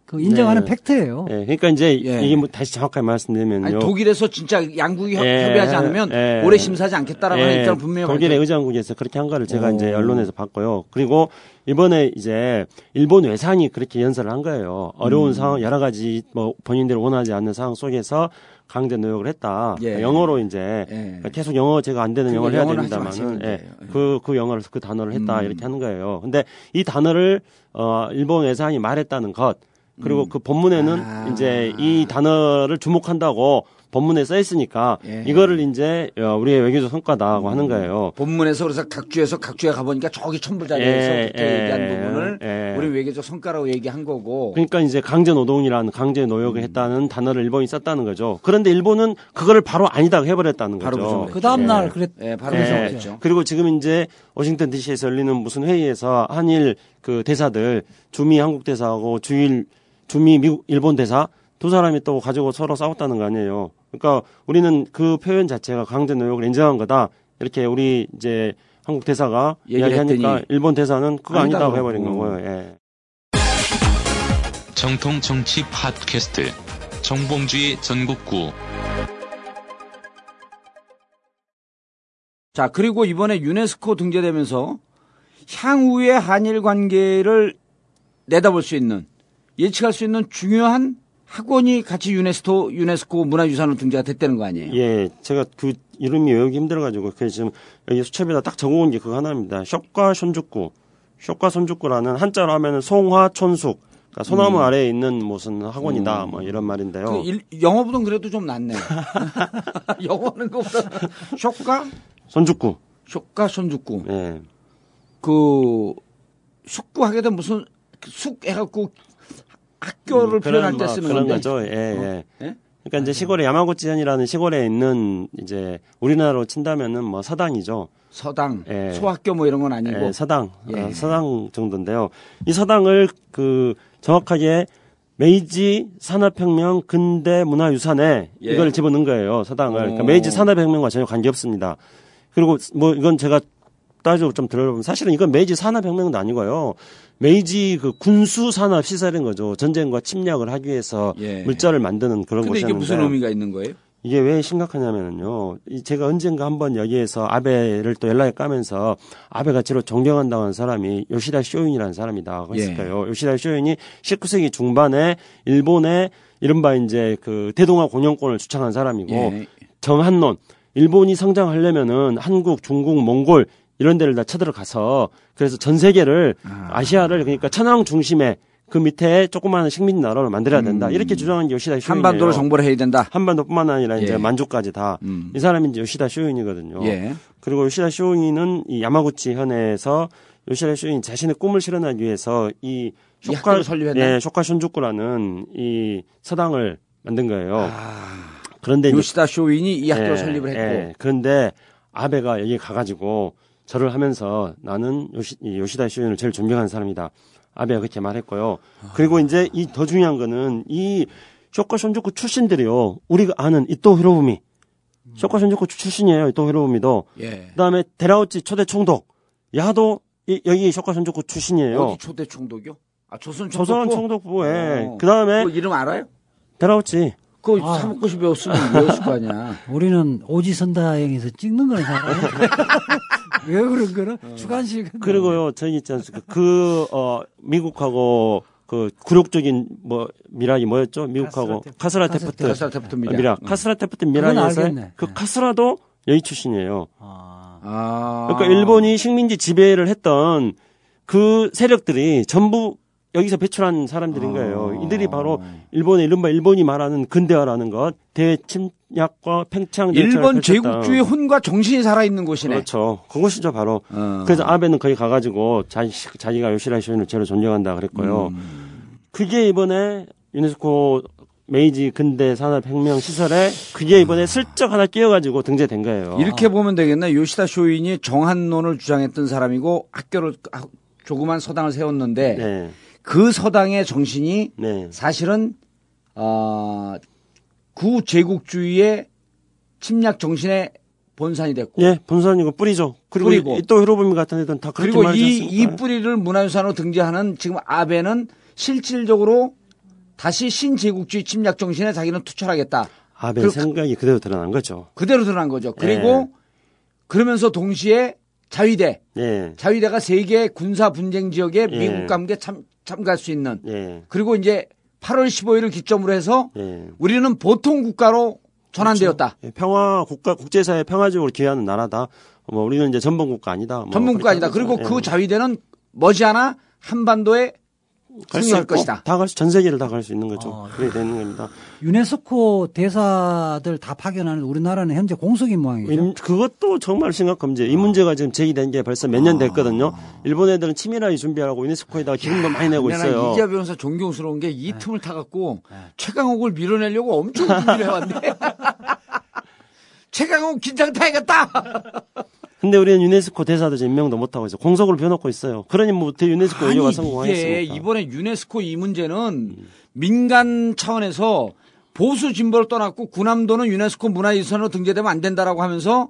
그 인정하는 네. 팩트예요. 예, 그러니까 이제 예. 이게 뭐 다시 정확하게 말씀드리면요. 아니, 독일에서 진짜 양국이 협- 예, 협의하지 않으면 예. 오래 심사하지 않겠다라고 하는 입장을 분명히 독일의 밝혔- 의장국에서 그렇게 한 거를 제가 오. 이제 언론에서 봤고요. 그리고 이번에 이제 일본 외상이 그렇게 연설을 한 거예요. 어려운 음. 상황 여러 가지 뭐 본인들이 원하지 않는 상황 속에서 강제 노역을 했다. 예. 그러니까 영어로 이제 예. 그러니까 계속 영어 제가 안 되는 그게 영어를 해야 됩니다만은 예. 예. 그, 그 영어를 그 단어를 했다 음. 이렇게 하는 거예요. 근데 이 단어를 어 일본 외상이 말했다는 것 그리고 그 본문에는 음. 아. 이제 이 단어를 주목한다고 본문에 써 있으니까 예. 이거를 이제 어, 우리의 외교적 성과다고 하는 거예요. 본문에서 그래서 각주에서 각주에 가보니까 저기 천불자리에서 예, 그렇게 예, 얘기한 부분을 예. 우리 외교적 성과라고 얘기한 거고 그러니까 이제 강제 노동이라는 강제 음. 노역을 했다는 단어를 일본이 썼다는 거죠. 그런데 일본은 그거를 바로 아니다고 해버렸다는 바로 거죠. 그 다음 날 예. 그랬 예, 바로 예. 그랬죠. 그리고 지금 이제 워싱턴 DC에서 열리는 무슨 회의에서 한일 그 대사들 주미 한국 대사하고 주일 주미 미국 일본 대사 두 사람이 또 가지고 서로 싸웠다는 거 아니에요. 그러니까 우리는 그 표현 자체가 강제 노역을 인정한 거다. 이렇게 우리 이제 한국 대사가 이야기하니까 했더니 일본 대사는 그거 아니다 아니다고 그러고. 해버린 거고요. 예. 정통 정치 팟캐스트 정봉주의 전국구 자, 그리고 이번에 유네스코 등재되면서 향후의 한일 관계를 내다볼 수 있는 예측할 수 있는 중요한 학원이 같이 유네스코 유네스코 문화유산으로 등재가 됐다는 거 아니에요? 예, 제가 그 이름이 외우기 힘들어가지고 그래서 지금 여기 수첩에다 딱 적어온 게 그거 하나입니다. 쇼과 손죽구, 쇼과 손죽구라는 한자로 하면은 송화촌숙, 그러니까 소나무 아래에 있는 무슨 학원이다, 뭐 이런 말인데요. 그 일- 영어보단 그래도 좀 낫네. (laughs) (laughs) 영어는 것보다 쇼과? 손죽구, 쇼과 손죽구. 예, 그 숙구하게 된 무슨 숙 해갖고 학교를 음, 표현할 그런 때뭐 쓰는 그런 건데. 거죠. 예, 예. 예? 그러니까 이제 시골에 야마구치현이라는 시골에 있는 이제 우리나라로 친다면은 뭐 서당이죠. 서당, 예. 소학교 뭐 이런 건 아니고. 예, 서당, 예. 어, 서당 정도인데요. 이 서당을 그 정확하게 메이지 산업혁명 근대 문화유산에 예. 이걸 집어넣은 거예요. 서당을. 그러니까 오. 메이지 산업혁명과 전혀 관계 없습니다. 그리고 뭐 이건 제가 따지고 좀 들어보면 사실은 이건 메이지 산업혁명도 아니고요. 메이지 그 군수 산업 시설인 거죠. 전쟁과 침략을 하기 위해서 예. 물자를 만드는 그런 근데 이게 무슨 의미가 있는 거예요? 이게 왜 심각하냐면요. 이 제가 언젠가 한번 여기에서 아베를 또 연락을 까면서 아베가 제일 존경한다고 하는 사람이 요시다 쇼인이라는 사람이다. 예. 했을 거예요. 요시다 쇼인이 19세기 중반에 일본의 이른바 이제 그 대동아 공영권을 주창한 사람이고 예. 정한론 일본이 성장하려면은 한국, 중국, 몽골 이런 데를 다 쳐들어가서 그래서 전 세계를 아. 시아를 그러니까 천황 중심의 그 밑에 조그마한 식민 나라를 만들어야 된다. 이렇게 주장한 게 요시다. 음. 한반도를 정벌 해야 된다. 한반도뿐만 아니라 이제 예. 만주까지 다. 음. 이 사람이 이제 요시다 쇼인이거든요. 예. 그리고 요시다 쇼인은 이 야마구치 현에서 요시다 쇼인 자신의 꿈을 실현하기 위해서 이이 학교를 설립했나요? 예, 쇼카 쇼주쿠라는 이 서당을 만든 거예요. 아, 그런데 요시다 쇼윈이 이 학교를 예, 설립을 했고. 예. 그런데 아베가 여기 가가지고 절을 하면서 나는 요시, 이 요시다 쇼인을 제일 존경하는 사람이다. 아베가 그렇게 말했고요. 그리고 이제 이 더 중요한 거는 이 쇼카 손주쿠 출신들이요. 우리가 아는 이토 히로부미. 쇼카 손주쿠 출신이에요. 이토 히로부미도. 예. 그다음에 데라우치 초대 총독. 야도 이- 여기 쇼카 손주쿠 출신이에요. 어디 초대 총독이요? 아, 조선 총독부. 조선 총독부에. 어. 그다음에 그 이름 알아요? 데라우치. 그거 아. 사법고시 배웠으면 외웠을 거 아니야. 우리는 오지선다행에서 찍는 거는 잘 알아요. 왜 그런 거는 주관식. 그리고요, 저기 있지 않습니까? 그, 어, 미국하고 그 굴욕적인 뭐, 미락이 뭐였죠? 미국하고 카스라 테프트. 가사 테프트 미라. 미락. 카스라 테프트 미락에서. 그 네. 카스라도 여기 출신이에요. 아, 아. 그러니까 일본이 식민지 지배를 했던 그 세력들이 전부 여기서 배출한 사람들인 거예요. 이들이 바로 일본의 이른바 일본이 말하는 근대화라는 것, 대침략과 팽창 일본. 제국주의 혼과 정신이 살아있는 곳이네. 그렇죠. 그것이죠, 바로. 어. 그래서 아베는 거기 가가지고 자기, 자기가 요시라 쇼인을 제로 존경한다 그랬고요. 음. 그게 이번에 유네스코 메이지 근대 산업혁명 시설에 그게 이번에 슬쩍 하나 끼어가지고 등재된 거예요. 이렇게 보면 되겠네. 요시다 쇼인이 정한론을 주장했던 사람이고 학교를 아, 조그만 서당을 세웠는데 네. 그 서당의 정신이 네. 사실은 어, 구제국주의의 침략 정신의 본산이 됐고 예, 본선이고 뿌리죠. 그리고 뿌리고. 이- 또 히로부미 같은 애들은 다 그렇게 그리고 이, 이? 뿌리를 문화유산으로 등재하는 지금 아베는 실질적으로 다시 신제국주의 침략 정신에 자기는 투철하겠다. 아베 그- 생각이 그대로 드러난 거죠. 그대로 드러난 거죠. 그리고 예. 그러면서 동시에 자위대, 예, 자위대가 세계 군사 분쟁 지역에 예. 미국과 함께 참, 참가할 수 있는 예, 그리고 이제 8월 15일을 기점으로 해서 예. 우리는 보통 국가로 전환되었다. 예, 평화 국가 국제사회 평화적으로 기여하는 나라다. 뭐 우리는 이제 전범 국가 아니다. 뭐 전문 국가 아니다. 그리고 그 자위대는 머지않아 한반도에 승리할 것이다. 다 갈 수, 전 세계를 다 갈 수 있는 거죠. 어, 그렇게 되는 겁니다. 유네스코 대사들 다 파견하는 우리나라는 현재 공석인 모양이죠. 임- 그것도 정말 심각한 문제. 이 문제가 지금 제기된 게 벌써 몇 년 됐거든요. 일본 애들은 치밀하게 준비하라고 유네스코에다가 기금도 많이 내고 있어요. 이지아 변호사 존경스러운 게이 네. 틈을 타갖고 최강욱을 밀어내려고 엄청 준비를 해왔네. (laughs) 최강욱 긴장 타야겠다. 근데 우리는 유네스코 대사도 임명도 못하고 있어. 공석으로 벼놓고 있어요. 그러니 뭐 어떻게 유네스코 아니 의료가 성공하겠습니까? 이번에 유네스코 이 문제는 민간 차원에서 보수 진보를 떠났고 군함도는 유네스코 문화유산으로 등재되면 안 된다라고 하면서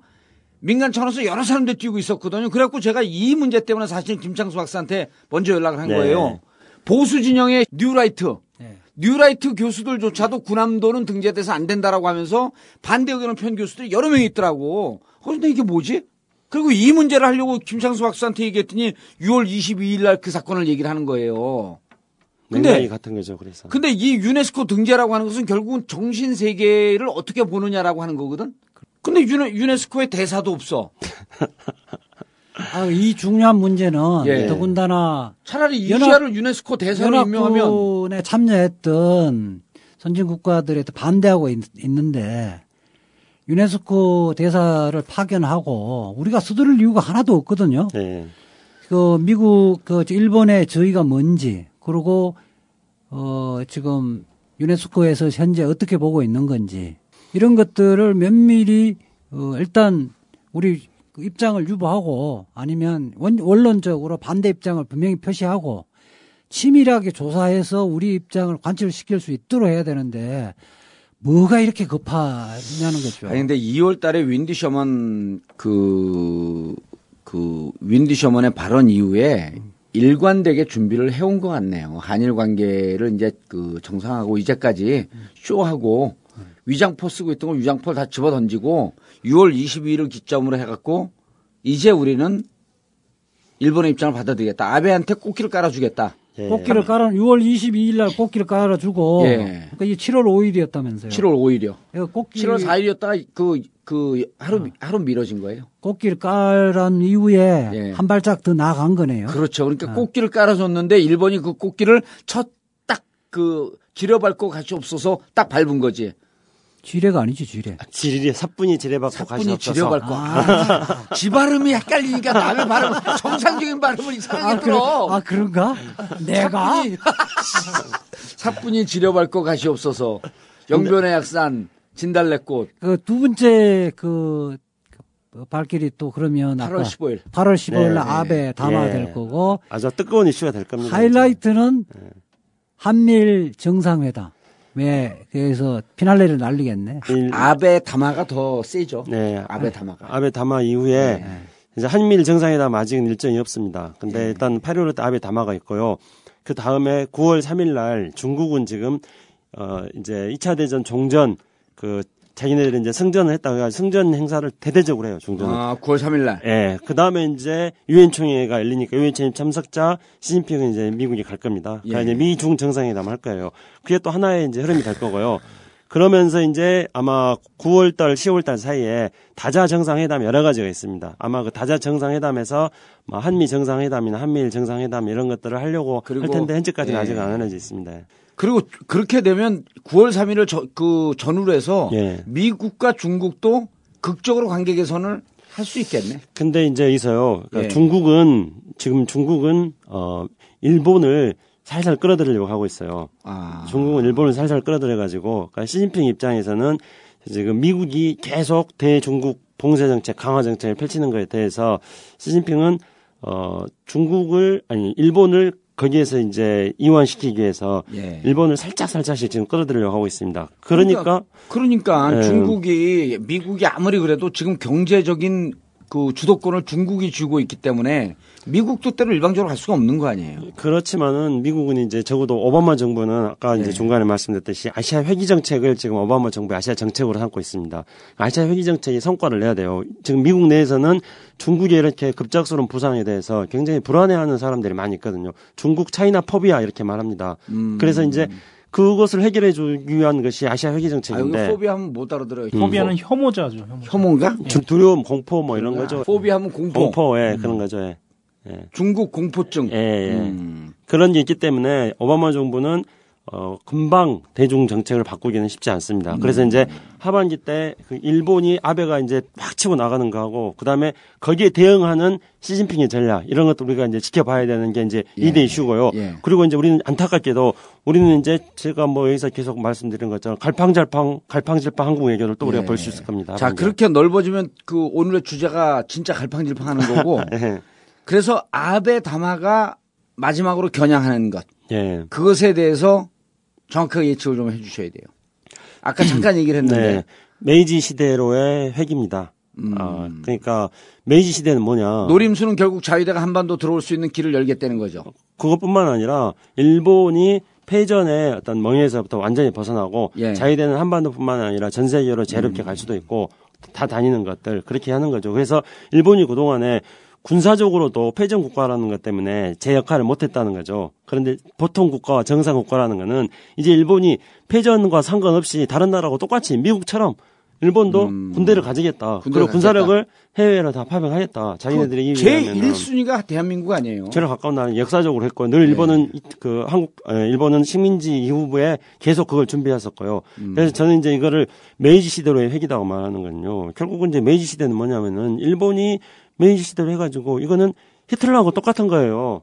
민간 차원에서 여러 사람들이 뛰고 있었거든요. 그래갖고 제가 이 문제 때문에 사실 김창수 박사한테 먼저 연락을 한 네. 거예요. 보수 진영의 뉴라이트, 네. 뉴라이트 교수들조차도 군함도는 등재돼서 안 된다라고 하면서 반대 의견을 편 교수들이 여러 명이 있더라고. 그런데 이게 뭐지? 그리고 이 문제를 하려고 김창수 박사한테 얘기했더니 6월 22일 날 그 사건을 얘기를 하는 거예요. 근데- 같은 거죠. 그래서 근데 이 유네스코 등재라고 하는 것은 결국은 정신 세계를 어떻게 보느냐라고 하는 거거든. 근데 유네, 유네스코의 대사도 없어. (laughs) 아, 이 중요한 문제는 예. 더군다나 차라리 이시아를 유네스코 대사로 임명하면 참여했던 선진 국가들에 또 반대하고 있, 는데 유네스코 대사를 파견하고 우리가 서두를 이유가 하나도 없거든요. 네. 그 미국 그 일본의 저희가 뭔지 그리고 어 지금 유네스코에서 현재 어떻게 보고 있는 건지 이런 것들을 면밀히 어 일단 우리 그 입장을 유보하고 아니면 원, 원론적으로 반대 입장을 분명히 표시하고 치밀하게 조사해서 우리 입장을 관철시킬 수 있도록 해야 되는데 뭐가 이렇게 급하냐는 거죠. 아니 근데 2월 달에 윈디 셔먼 그, 그 윈디 셔먼의 발언 이후에 일관되게 준비를 해온 것 같네요. 한일 관계를 이제 그 정상하고 이제까지 쇼하고 위장포 쓰고 있던 거 위장포 다 집어 던지고 6월 22일을 기점으로 해갖고 이제 우리는 일본의 입장을 받아들이겠다. 아베한테 꽃길을 깔아주겠다. 예. 꽃길을 깔아 6월 22일 날 꽃길을 깔아주고 예. 그러니까 이게 7월 5일이었다면서요. 7월 5일이요. 꽃길 7월 4일이었다가 그, 그 하루, 하루 미뤄진 거예요. 꽃길 깔은 이후에 예. 한 발짝 더 나아간 거네요. 그렇죠. 그러니까 꽃길을 깔아줬는데 일본이 그 꽃길을 첫 딱 그 지려 밟고 같이 없어서 딱 밟은 거지. 지뢰가 아니지 지뢰. 지리리 사뿐히 지뢰받고 가시 사뿐히 없어서 지려밟고. 아, 지 발음이 헷갈리니까 남의 발음, (laughs) 정상적인 발음을 이상하게 아, 그래, 들어. 아 그런가? 내가 사뿐히, (laughs) 사뿐히 지려밟고 가시 없어서 영변의 약산, 진달래꽃, 그 두 번째 그, 그 발길이 또 그러면 8월 아까 15일. 8월 15일 날 네, 아베 담화될 예. 거고 아주 뜨거운 이슈가 될 겁니다. 하이라이트는 네. 한미일 정상회담. 왜 그래서 피날레를 날리겠네. 일- 아베 담화가 더 세죠. 네. 아베 담화가. 아베 담화 이후에 이제 한미일 정상회담 아직은 일정이 없습니다. 근데 일단 8월에 아베 담화가 있고요. 그 다음에 9월 3일 날 중국은 지금 어 이제 2차 대전 종전 그 자기네들이 이제 승전을 했다고 해가지고 승전 행사를 대대적으로 해요, 중전은. 아, 9월 3일 날. 예. 그 다음에 이제 유엔 총회가 열리니까 유엔 총회 참석자 시진핑은 이제 미국에 갈 겁니다. 그러니까 예. 이제 미중 정상회담 할 거예요. 그게 또 하나의 이제 흐름이 될 거고요. 그러면서 이제 아마 9월달, 10월달 사이에 다자 정상회담 여러 가지가 있습니다. 아마 그 다자 정상회담에서 뭐 한미 정상회담이나 한미일 정상회담 이런 것들을 하려고 할 텐데 현재까지는 예. 아직 안 알려져 있습니다. 그리고 그렇게 되면 9월 3일을 저, 그 전후로 해서 예. 미국과 중국도 극적으로 관계 개선을 할 수 있겠네. 근데 이제 여기서요. 그러니까 예. 중국은 지금 중국은 어 일본을 살살 끌어들이려고 하고 있어요. 아. 중국은 일본을 살살 끌어들여 가지고 그러니까 시진핑 입장에서는 지금 미국이 계속 대중국 봉쇄 정책, 강화 정책을 펼치는 것에 대해서 시진핑은 어 중국을 아니 일본을 거기에서 이제 이완시키기 위해서 예. 일본을 살짝 살짝씩 지금 끌어들이려고 하고 있습니다. 그러니까 그러니까 예. 중국이 미국이 아무리 그래도 지금 경제적인 그 주도권을 중국이 쥐고 있기 때문에 미국 뜻대로 일방적으로 갈 수가 없는 거 아니에요. 그렇지만은 미국은 이제 적어도 오바마 정부는 아까 이제 네. 중간에 말씀드렸듯이 아시아 회귀 정책을 지금 오바마 정부 아시아 정책으로 삼고 있습니다. 아시아 회귀 정책이 성과를 내야 돼요. 지금 미국 내에서는 중국의 이렇게 급작스러운 부상에 대해서 굉장히 불안해하는 사람들이 많이 있거든요. 중국 차이나 포비아 이렇게 말합니다. 음. 그래서 이제 그것을 해결해 주기 위한 것이 아시아 회귀 아, 여기 정책인데 포비아 하면 못 알아들어요. 포비아는 혐오자죠. 혐오. 혐오인가? 두- 두려움, 공포 뭐 이런 거죠. 포비아 하면 공포. 공포, 예, 그런 거죠. 예. 중국 공포증. 예, 예. 음. 그런 게 있기 때문에 오바마 정부는 어 금방 대중 정책을 바꾸기는 쉽지 않습니다. 그래서 이제 하반기 때 그 일본이 아베가 이제 막 치고 나가는 거하고 그다음에 거기에 대응하는 시진핑의 전략 이런 것도 우리가 이제 지켜봐야 되는 게 이제 예. 2대 이슈고요. 예. 그리고 이제 우리는 안타깝게도 우리는 이제 제가 뭐 여기서 계속 말씀드린 것처럼 갈팡잘팡 갈팡질팡 한국 외교를 또 우리가 예. 볼수 있을 겁니다. 자, 하반기에. 그렇게 넓어지면 그 오늘의 주제가 진짜 갈팡질팡하는 거고. (laughs) 예. 그래서 아베 다마가 마지막으로 겨냥하는 것. 예. 그것에 대해서 정확하게 예측을 좀 해주셔야 돼요. 아까 잠깐 얘기를 했는데. 네. 메이지 시대로의 회귀입니다. 음. 아, 그러니까 메이지 시대는 뭐냐? 노림수는 결국 자위대가 한반도 들어올 수 있는 길을 열겠다는 거죠. 그것뿐만 아니라 일본이 패전의 어떤 멍에서부터 완전히 벗어나고 예. 자위대는 한반도뿐만 아니라 전 세계로 자유롭게 갈 수도 있고 다 다니는 것들 그렇게 하는 거죠. 그래서 일본이 그동안에 군사적으로도 패전 국가라는 것 때문에 제 역할을 못했다는 거죠. 그런데 보통 국가와 정상 국가라는 거는 이제 일본이 패전과 상관없이 다른 나라하고 똑같이 미국처럼 일본도 음. 군대를 가지겠다. 군대를 그리고 군사력을 해외로 다 파병하겠다. 자기네들이 그 제 1순위가 대한민국 아니에요. 제일 가까운 나라는 역사적으로 했고 늘 일본은 이- 그 한국 에, 일본은 식민지 이후부터 계속 그걸 준비했었고요. 그래서 저는 이제 이거를 메이지 시대로의 회귀라고 말하는 거는요. 결국은 이제 메이지 시대는 뭐냐면은 일본이 메이지 시대로 해가지고 이거는 히틀러하고 똑같은 거예요.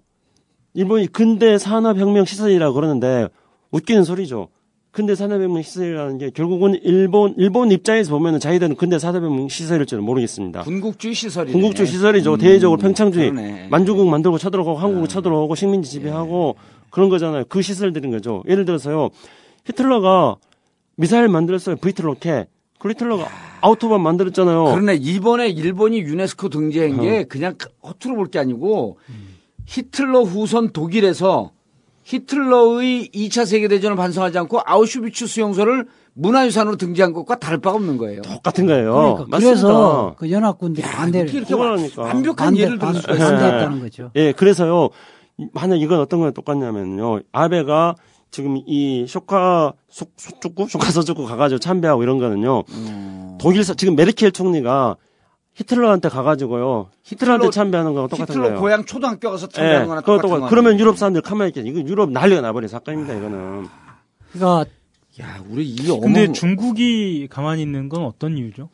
일본이 근대 산업혁명 시설이라고 그러는데 웃기는 소리죠. 근대 산업혁명 시설이라는 게 결국은 일본 일본 입장에서 보면은 자기들은 근대 산업혁명 시설일 줄은 모르겠습니다. 군국주의 시설이 군국주의 시설이죠. 대외적으로 팽창주의. 그러네. 만주국 만들고 쳐들어가고 한국을 쳐들어오고 식민지 지배하고 그런 거잖아요. 그 시설들인 거죠. 예를 들어서요. 히틀러가 미사일 만들었어요. V2 로켓. 그 히틀러가 아우토반 만들었잖아요. 그러네 이번에 일본이 유네스코 등재한 게 그냥 허투루 볼 게 아니고 히틀러 후손 독일에서 히틀러의 2차 세계대전을 반성하지 않고 아우슈비츠 수용소를 문화유산으로 등재한 것과 다를 바가 없는 거예요. 똑같은 거예요. 그러니까 맞습니다. 그래서 그 연합군들이 반대를 이렇게 와- 그러니까. 완벽한 반대, 예를 들을 수가 반대, 있어요. 반대했다는 거죠. 예, 그래서요. 이- 만약 이건 어떤 거랑 똑같냐면요. 아베가 지금 이 쇼카 소, 소축구 쇼카 소축구 가가지고 참배하고 이런 거는요. 음. 독일서 지금 메르켈 총리가 히틀러한테 가가지고요. 히틀러한테 참배하는 거랑 똑같은 히틀러 거예요. 고향 초등학교 가서 예, 참배하는 거나 그거 똑같은 똑같- 거 그러면 유럽 사람들 가만히 있겠지. 이거 유럽 난리가 나버린 사건입니다, 이거는. 그러니까 야, 우리 이 어머 근데 중국이 가만히 있는 건 어떤 이유죠?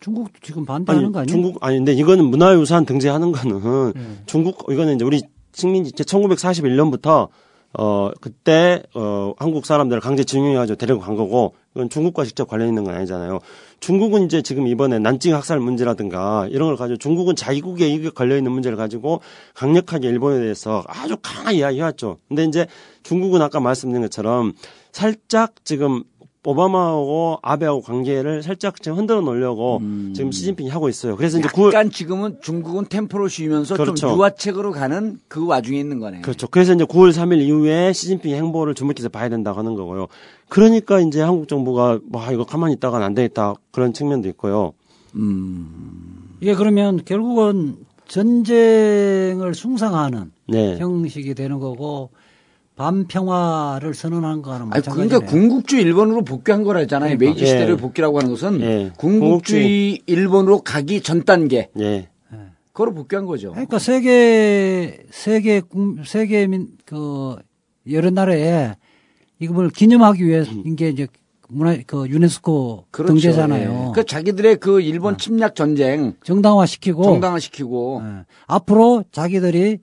중국도 지금 반대하는 아니, 거 아니에요? 중국, 아니, 근데 이거는 문화유산 등재하는 거는 음. 중국, 이거는 이제 우리 식민지, 1941년부터 어, 그때, 어, 한국 사람들을 강제 징용해가지고 데리고 간 거고, 이건 중국과 직접 관련 있는 건 아니잖아요. 중국은 이제 지금 이번에 난징 학살 문제라든가 이런 걸 가지고 중국은 자기국에 이게 걸려 있는 문제를 가지고 강력하게 일본에 대해서 아주 강하게 이야기해왔죠. 근데 이제 중국은 아까 말씀드린 것처럼 살짝 지금 오바마하고 아베하고 관계를 살짝 지금 흔들어 놓으려고 지금 시진핑이 하고 있어요. 그래서 이제 9월, 약간 지금은 중국은 템포를 쉬면서 그렇죠. 좀 유화책으로 가는 그 와중에 있는 거네요. 그렇죠. 그래서 이제 9월 3일 이후에 시진핑 행보를 주목해서 봐야 된다고 하는 거고요. 그러니까 이제 한국 정부가 와 이거 가만히 있다가는 안 되겠다 그런 측면도 있고요. 이게 그러면 결국은 전쟁을 숭상하는 네. 형식이 되는 거고 반평화를 선언한 거는 아니, 마찬가지네요. 그러니까 궁극주의 일본으로 복귀한 거라잖아요. 그러니까. 메이지 시대를 예. 복귀라고 하는 것은 예. 궁극주의 일본으로 가기 전 단계. 예. 그걸 복귀한 거죠. 그러니까 세계 세계 국- 세계민 그 여러 나라에 이걸 기념하기 위해서인 게 이제 문화 그 유네스코 그렇죠. 등재잖아요. 예. 그 자기들의 그 일본 침략 전쟁 정당화시키고 정당화시키고 예. 앞으로 자기들이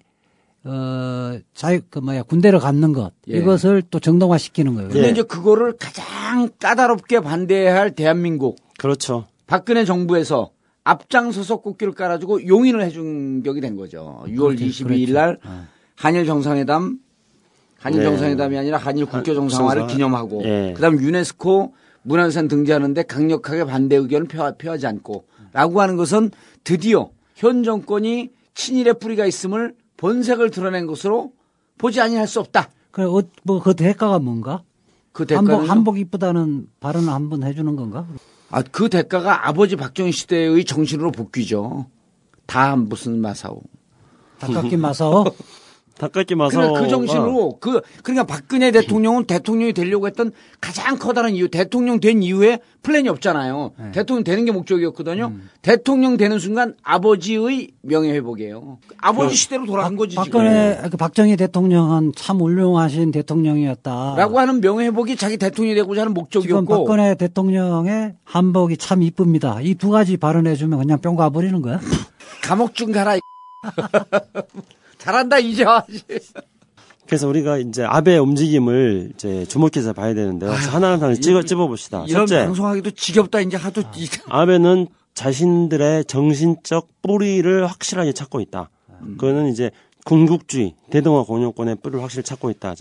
어, 어, 자유, 그 뭐야, 군대를 갖는 것. 예. 이것을 또 정당화 시키는 거예요. 근데 예. 이제 그거를 가장 까다롭게 반대해야 할 대한민국 그렇죠. 박근혜 정부에서 앞장서서 꽃길을 깔아주고 용인을 해준 격이 된 거죠. 6월 그렇죠. 22일 날 한일 정상회담, 한일 네. 정상회담이 아니라 한일 국교 정상화를 정상화. 기념하고, 예. 그다음 유네스코 문화유산 등재하는데 강력하게 반대 의견을 표, 표하지 않고, 라고 하는 것은 드디어 현 정권이 친일의 뿌리가 있음을 본색을 드러낸 것으로 보지 아니할 수 없다. 그래, 어, 뭐, 그 대가가 뭔가? 그 대가는 한복, 한복 이쁘다는 발언을 한번 해주는 건가? 아, 그 대가가 아버지 박정희 시대의 정신으로 복귀죠. 다 무슨 마사오. 닭깎이 마사오? (laughs) 닭깎이 마사. 그래, 그 정신으로 그 그러니까 박근혜 대통령은 대통령이 되려고 했던 가장 커다란 이유 대통령 된 이후에 플랜이 없잖아요. 대통령 되는 게 목적이었거든요. 대통령 되는 순간 아버지의 명예 회복이에요. 아버지 시대로 돌아간 거지 지금. 박근혜, 그 박정희 대통령은 참 훌륭하신 대통령이었다. 라고 하는 명예 회복이 자기 대통령이 되고자 하는 지금 목적이었고 박근혜 대통령의 한복이 참 이쁩니다. 이 두 가지 발언해 주면 그냥 뿅 가버리는 거야. 감옥 좀 가라. (laughs) 이 잘한다 이제. 와. 그래서 우리가 이제 아베의 움직임을 이제 주목해서 봐야 되는데요. 그래서 하나하나 찍어 찝어 봅시다. 이런 첫째, 방송하기도 지겹다 이제 하도 이- 아베는 자신들의 정신적 뿌리를 확실하게 찾고 있다. 음. 그거는 이제 군국주의, 대동아 공영권의 뿌리를 확실히 찾고 있다.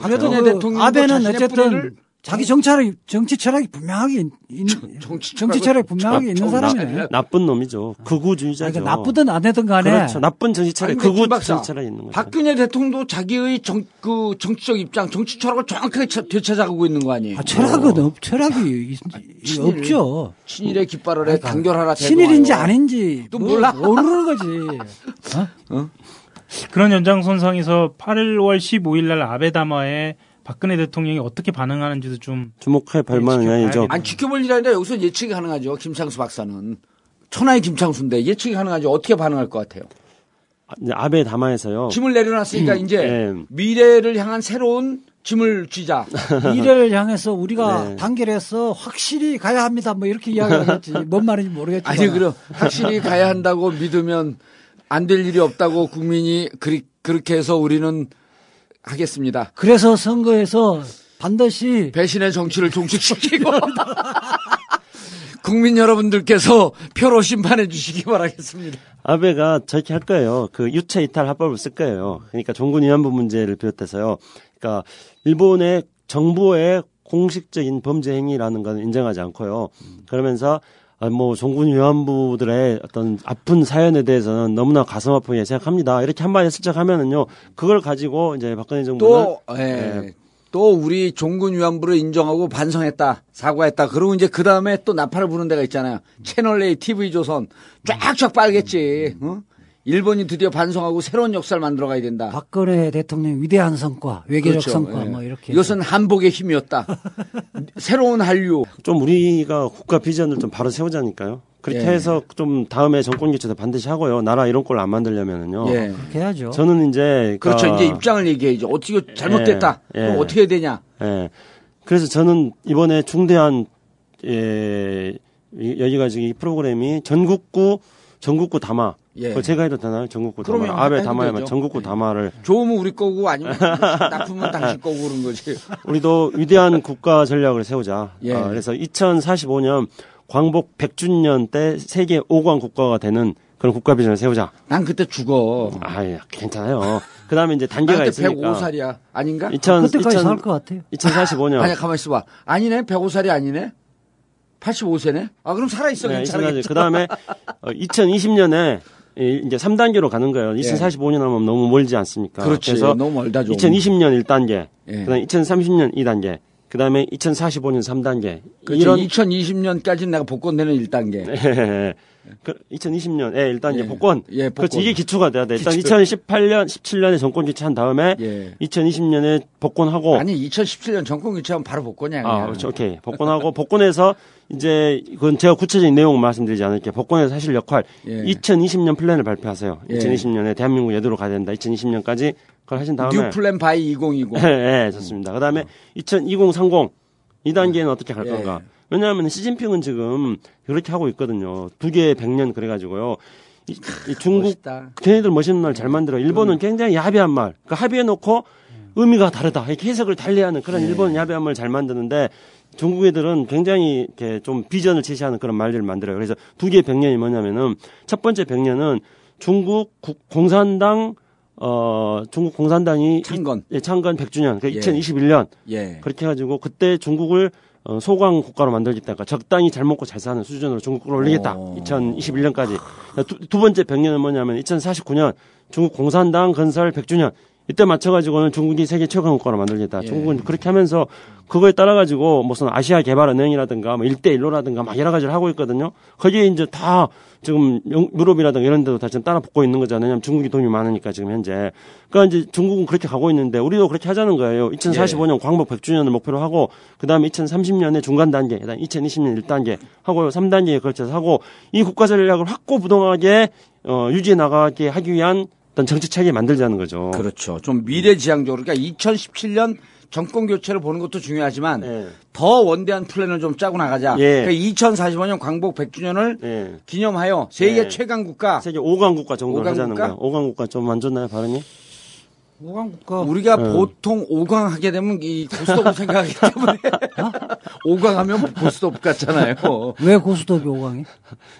아베는 어쨌든 자기 정찰이 정치 철학이 분명하게 있, 정치 정치 철학이 분명하게 있는 정- 사람이네. 나 쁜 놈이죠. 극우주의자죠. 그러니까 나쁘든 안 되든 간에 그렇죠. 나쁜 정치 철학, 극우 정치 철학이 있는 거죠. 박근혜 대통령도 자기의 정, 그 정치적 입장, 정치 철학을 정확하게 차- 되찾아가고 있는 거 아니에요? 아, 철학은 없, 철학이 있- 친일. 없죠. 친일의 깃발을 해 단결하라. 친일인지 대동하여. 아닌지 또 뭐 몰라. 모르는 거지. (laughs) 그런 연장선상에서 8월 15일 날 아베 담화에 박근혜 대통령이 어떻게 반응하는지도 좀 주목할 발만한 지켜봐야겠네. 아니죠. 아니 지켜볼 일이 아니라 여기서 예측이 가능하죠. 김창수 박사는 천하의 김창수인데 예측이 가능하죠. 어떻게 반응할 것 같아요? 아, 아베 담화에서요. 짐을 내려놨으니까 이제 예. 미래를 향한 새로운 짐을 쥐자. (laughs) 미래를 향해서 우리가 네. 단결해서 확실히 가야 합니다. 뭐 이렇게 이야기하겠지. (laughs) 뭔 말인지 모르겠지만. 아니 그럼 확실히 가야 한다고 믿으면 안 될 일이 없다고 국민이 그리, 그렇게 해서 우리는 하겠습니다. 그래서 선거에서 반드시 배신의 정치를 종식시키고 (laughs) 국민 여러분들께서 표로 심판해 주시기 바라겠습니다. 아베가 저렇게 할 거예요. 그 유체 이탈 합법을 쓸 거예요. 그러니까 종군 위안부 문제를 비롯해서요. 그러니까 일본의 정부의 공식적인 범죄 행위라는 건 인정하지 않고요. 그러면서 아, 뭐 종군 위안부들의 어떤 아픈 사연에 대해서는 너무나 가슴 아프게 생각합니다. 이렇게 한마디 슬쩍 하면은요. 그걸 가지고 이제 박근혜 정부는 또, 예, 또 우리 종군 위안부를 인정하고 반성했다, 사과했다. 그러고 이제 그 다음에 또 나팔을 부는 데가 있잖아요. 채널 A, TV 조선 쫙쫙 빨겠지. 어? 일본이 드디어 반성하고 새로운 역사를 만들어가야 된다. 박근혜 대통령 위대한 성과, 외교적 그렇죠. 성과 예. 뭐 이렇게. 이것은 한복의 힘이었다. (laughs) 새로운 한류. 좀 우리가 국가 비전을 좀 바로 세우자니까요. 그렇게 예. 해서 좀 다음에 정권 교체도 반드시 하고요. 나라 이런 꼴 안 만들려면은요. 예. 그렇게 해야죠. 저는 이제 그렇죠. 그러니까 이제 입장을 얘기해야죠. 어떻게 잘못됐다. 예, 그럼 예. 어떻게 해야 되냐. 예. 그래서 저는 이번에 중대한 예 이- 여기가 지금 이 프로그램이 전국구 전국구 담화. 예. 제가 해도 되나요? 전국구 그럼요. 담화. 아베 되죠. 전국구 담화를 좋으면 우리 거고 아니면 (laughs) 나쁘면 당신 거고 그런 거지. 우리도 위대한 국가 전략을 세우자. 예. 어, 그래서 2045년 광복 100주년 때 세계 5관 국가가 되는 그런 국가 비전을 세우자. 난 그때 죽어. 아, 예, 괜찮아요. 그 다음에 이제 단계가 있으니까. 105살이야. 아닌가? 2000, 그때까지 2000살것 같아요. 2045년. 아니 가만 있어 봐. 아니네. 105살이 아니네. 85세네. 아 그럼 살아 있어. 네, 괜찮아. 그 다음에 2020년에 이제 3단계로 가는 거예요. 2045년 하면 너무 멀지 않습니까? 예. 그렇지. 그래서 너무 멀다 좀. 2020년 1단계, 예. 그다음에 2030년 2단계, 그 다음에 2045년 3단계. 그렇죠. 이런 2020년까지는 내가 복권되는 1단계. (laughs) 그 2020년 에 1단계 예. 복권. 예, 복권. 그렇지 이게 기초가 돼야 돼. 일단 기초. 2018년, 17년에 정권 교체한 다음에 예. 2020년에 복권하고 아니 2017년 정권 교체하면 바로 복권이야. 아. 그렇죠. 오케이. 복권하고 복권에서 이제 그건 제가 구체적인 내용을 말씀드리지 않을게요. 복권에서 하실 역할 예. 2020년 플랜을 발표하세요. 예. 2020년에 대한민국 예도로 가야 된다. 2020년까지 그걸 하신 다음에 new plan by 2020. (laughs) 예, 예, 좋습니다. 그다음에 202030 2단계는 어떻게 할 예. 건가? 왜냐하면 시진핑은 지금 그렇게 하고 있거든요. 두 개의 100년 그래 가지고요. 이, 이 중국 멋있다. 걔네들 멋있는 말 잘 만들어. 일본은 굉장히 야비한 말. 그 합의해 놓고 의미가 다르다. 이렇게 해석을 달리하는 그런 일본 야비한 말 잘 만드는데 중국 애들은 굉장히 이렇게 좀 비전을 제시하는 그런 말들을 만들어요. 그래서 두 개의 백년이 뭐냐면은 첫 번째 백년은 중국 국- 공산당 어 중국 공산당이 창건. 이- 예, 창건 100주년. 그 예. 2021년 예. 그렇게 해가지고 그때 중국을 어, 소강 국가로 만들겠다. 그러니까 적당히 잘 먹고 잘 사는 수준으로 중국을 올리겠다. 오. 2021년까지. 두, 두 번째 100년은 뭐냐면 2049년 중국 공산당 건설 100주년. 이때 맞춰가지고는 중국이 세계 최강 국가로 만들겠다. 예. 중국은 그렇게 하면서 그거에 따라가지고 무슨 아시아 개발은행이라든가 뭐 1대1로라든가 막 여러 가지를 하고 있거든요. 거기에 이제 다 지금 영- 유럽이라든가 이런 데도 다 지금 따라 붙고 있는 거잖아요. 왜냐면 중국이 돈이 많으니까 지금 현재. 그러니까 이제 중국은 그렇게 가고 있는데 우리도 그렇게 하자는 거예요. 2045년 광복 100주년을 목표로 하고 그다음에 2030년에 중간 단계, 그다음에 2020년 1단계 하고 3단계에 걸쳐서 하고 이 국가 전략을 확고부동하게 어, 유지해 나가게 하기 위한 어떤 정치 체계 만들자는 거죠. 그렇죠. 좀 미래지향적으로 그러니까 2017년 정권 교체를 보는 것도 중요하지만 예. 더 원대한 플랜을 좀 짜고 나가자. 예. 그러니까 2045년 광복 100주년을 예. 기념하여 세계 예. 최강 국가 세계 5강 국가 정도를 오강 하자는 국가? 거예요. 5강 국가 좀 안 좋나요, 발음이? 오강 국가 우리가 예. 보통 5강 하게 되면 이 고스톱을 생각하기 때문에 5강 하면 고스톱 같잖아요. 왜 고수톱이 오강이?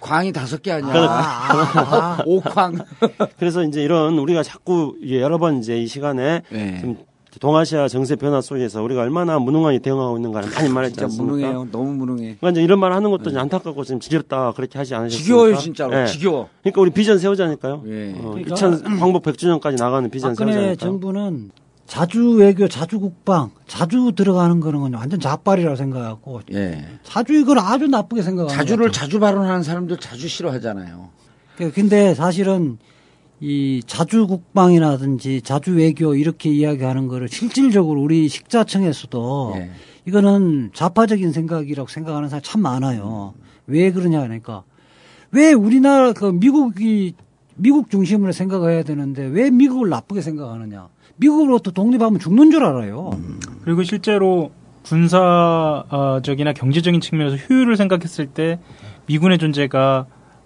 광이 다섯 개 아니야. 아, 아, 5광. (laughs) 그래서 이제 이런 우리가 자꾸 여러 번 이제 이 시간에 네. 좀 동아시아 정세 변화 속에서 우리가 얼마나 무능하게 대응하고 있는가를 많이 말했지 진짜 않습니까? 무능해요. 너무 무능해. 그러니까 이제 이런 말 하는 것도 이제 안타깝고 지금 지겹다 그렇게 하지 않으셨습니까? 지겨워요, 진짜로. 예. 지겨워. 그러니까 우리 비전 세우자니까요. 예. 어, 그러니까 2000 광복 100주년까지 나가는 비전 박근혜 세우자니까. 정부는 자주 외교, 자주 국방, 자주 들어가는 거는 완전 자빨이라고 생각하고 예. 자주 이걸 아주 나쁘게 생각하는 자주를. 자주 발언하는 사람들 자주 싫어하잖아요. 그- 근데 사실은 이 자주 국방이라든지 자주 외교 이렇게 이야기하는 거를 실질적으로 우리 식자청에서도 예. 이거는 좌파적인 생각이라고 생각하는 사람 참 많아요. 왜 그러냐 하니까 왜 우리나라 그 미국이 미국 중심으로 생각해야 되는데 왜 미국을 나쁘게 생각하느냐? 미국으로부터 독립하면 죽는 줄 알아요. 그리고 실제로 군사적이나 경제적인 측면에서 효율을 생각했을 때 미군의 존재가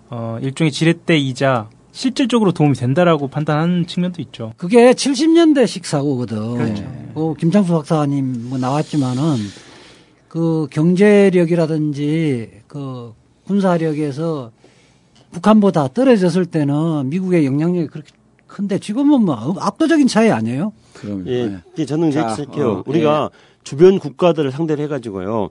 어, 일종의 지렛대이자 실질적으로 도움이 된다라고 판단하는 측면도 있죠. 그게 70년대식 사고거든. 그렇죠. 그 김창수 박사님 뭐 나왔지만은 그 경제력이라든지 그 군사력에서 북한보다 떨어졌을 때는 미국의 영향력이 그렇게 큰데 지금은 뭐 압도적인 차이 아니에요? 그럼 예, 이게 저는 할게요. 어, 우리가 주변 국가들을 상대를 해가지고요.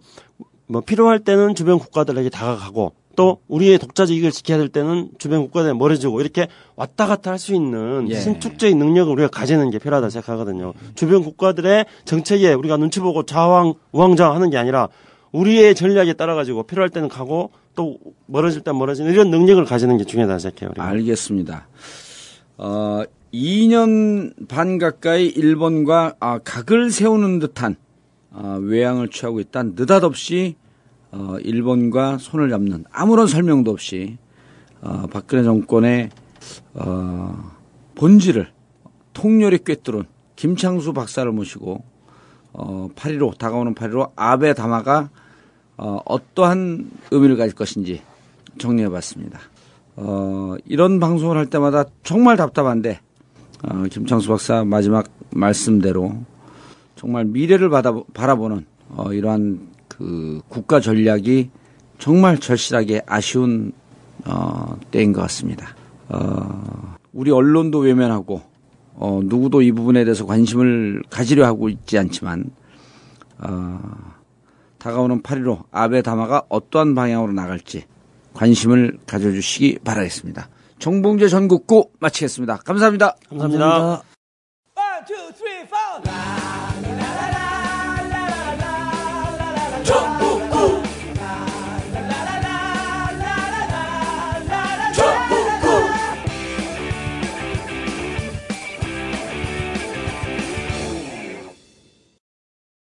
뭐 필요할 때는 주변 국가들에게 다가가고 또 우리의 독자적 이익을 지켜야 될 때는 주변 국가들에 멀어지고 이렇게 왔다 갔다 할 수 있는 예. 신축적인 능력을 우리가 가지는 게 필요하다 생각하거든요. 주변 국가들의 정책에 우리가 눈치 보고 좌왕 우왕좌왕 하는 게 아니라 우리의 전략에 따라 가지고 필요할 때는 가고 또 멀어질 때 멀어지는 이런 능력을 가지는 게 중요하다 생각해요. 우리가. 알겠습니다. 어, 2년 반 가까이 일본과 아, 각을 세우는 듯한 아, 외양을 취하고 있다. 느닷없이 어, 일본과 손을 잡는 아무런 설명도 없이 어, 박근혜 정권의 어, 본질을 통렬히 꿰뚫은 김창수 박사를 모시고 어, 8.15 다가오는 8.15 아베 담화가 어, 어떠한 의미를 가질 것인지 정리해봤습니다. 어, 이런 방송을 할 때마다 정말 답답한데 어, 김창수 박사 마지막 말씀대로 정말 미래를 받아, 바라보는 어, 이러한 그 국가 전략이 정말 절실하게 아쉬운 어, 때인 것 같습니다. 어, 우리 언론도 외면하고 어, 누구도 이 부분에 대해서 관심을 가지려 하고 있지 않지만 어, 다가오는 8.15 아베 담화가 어떠한 방향으로 나갈지 관심을 가져주시기 바라겠습니다. 정봉재 전국구 마치겠습니다. 감사합니다. 감사합니다. 감사합니다.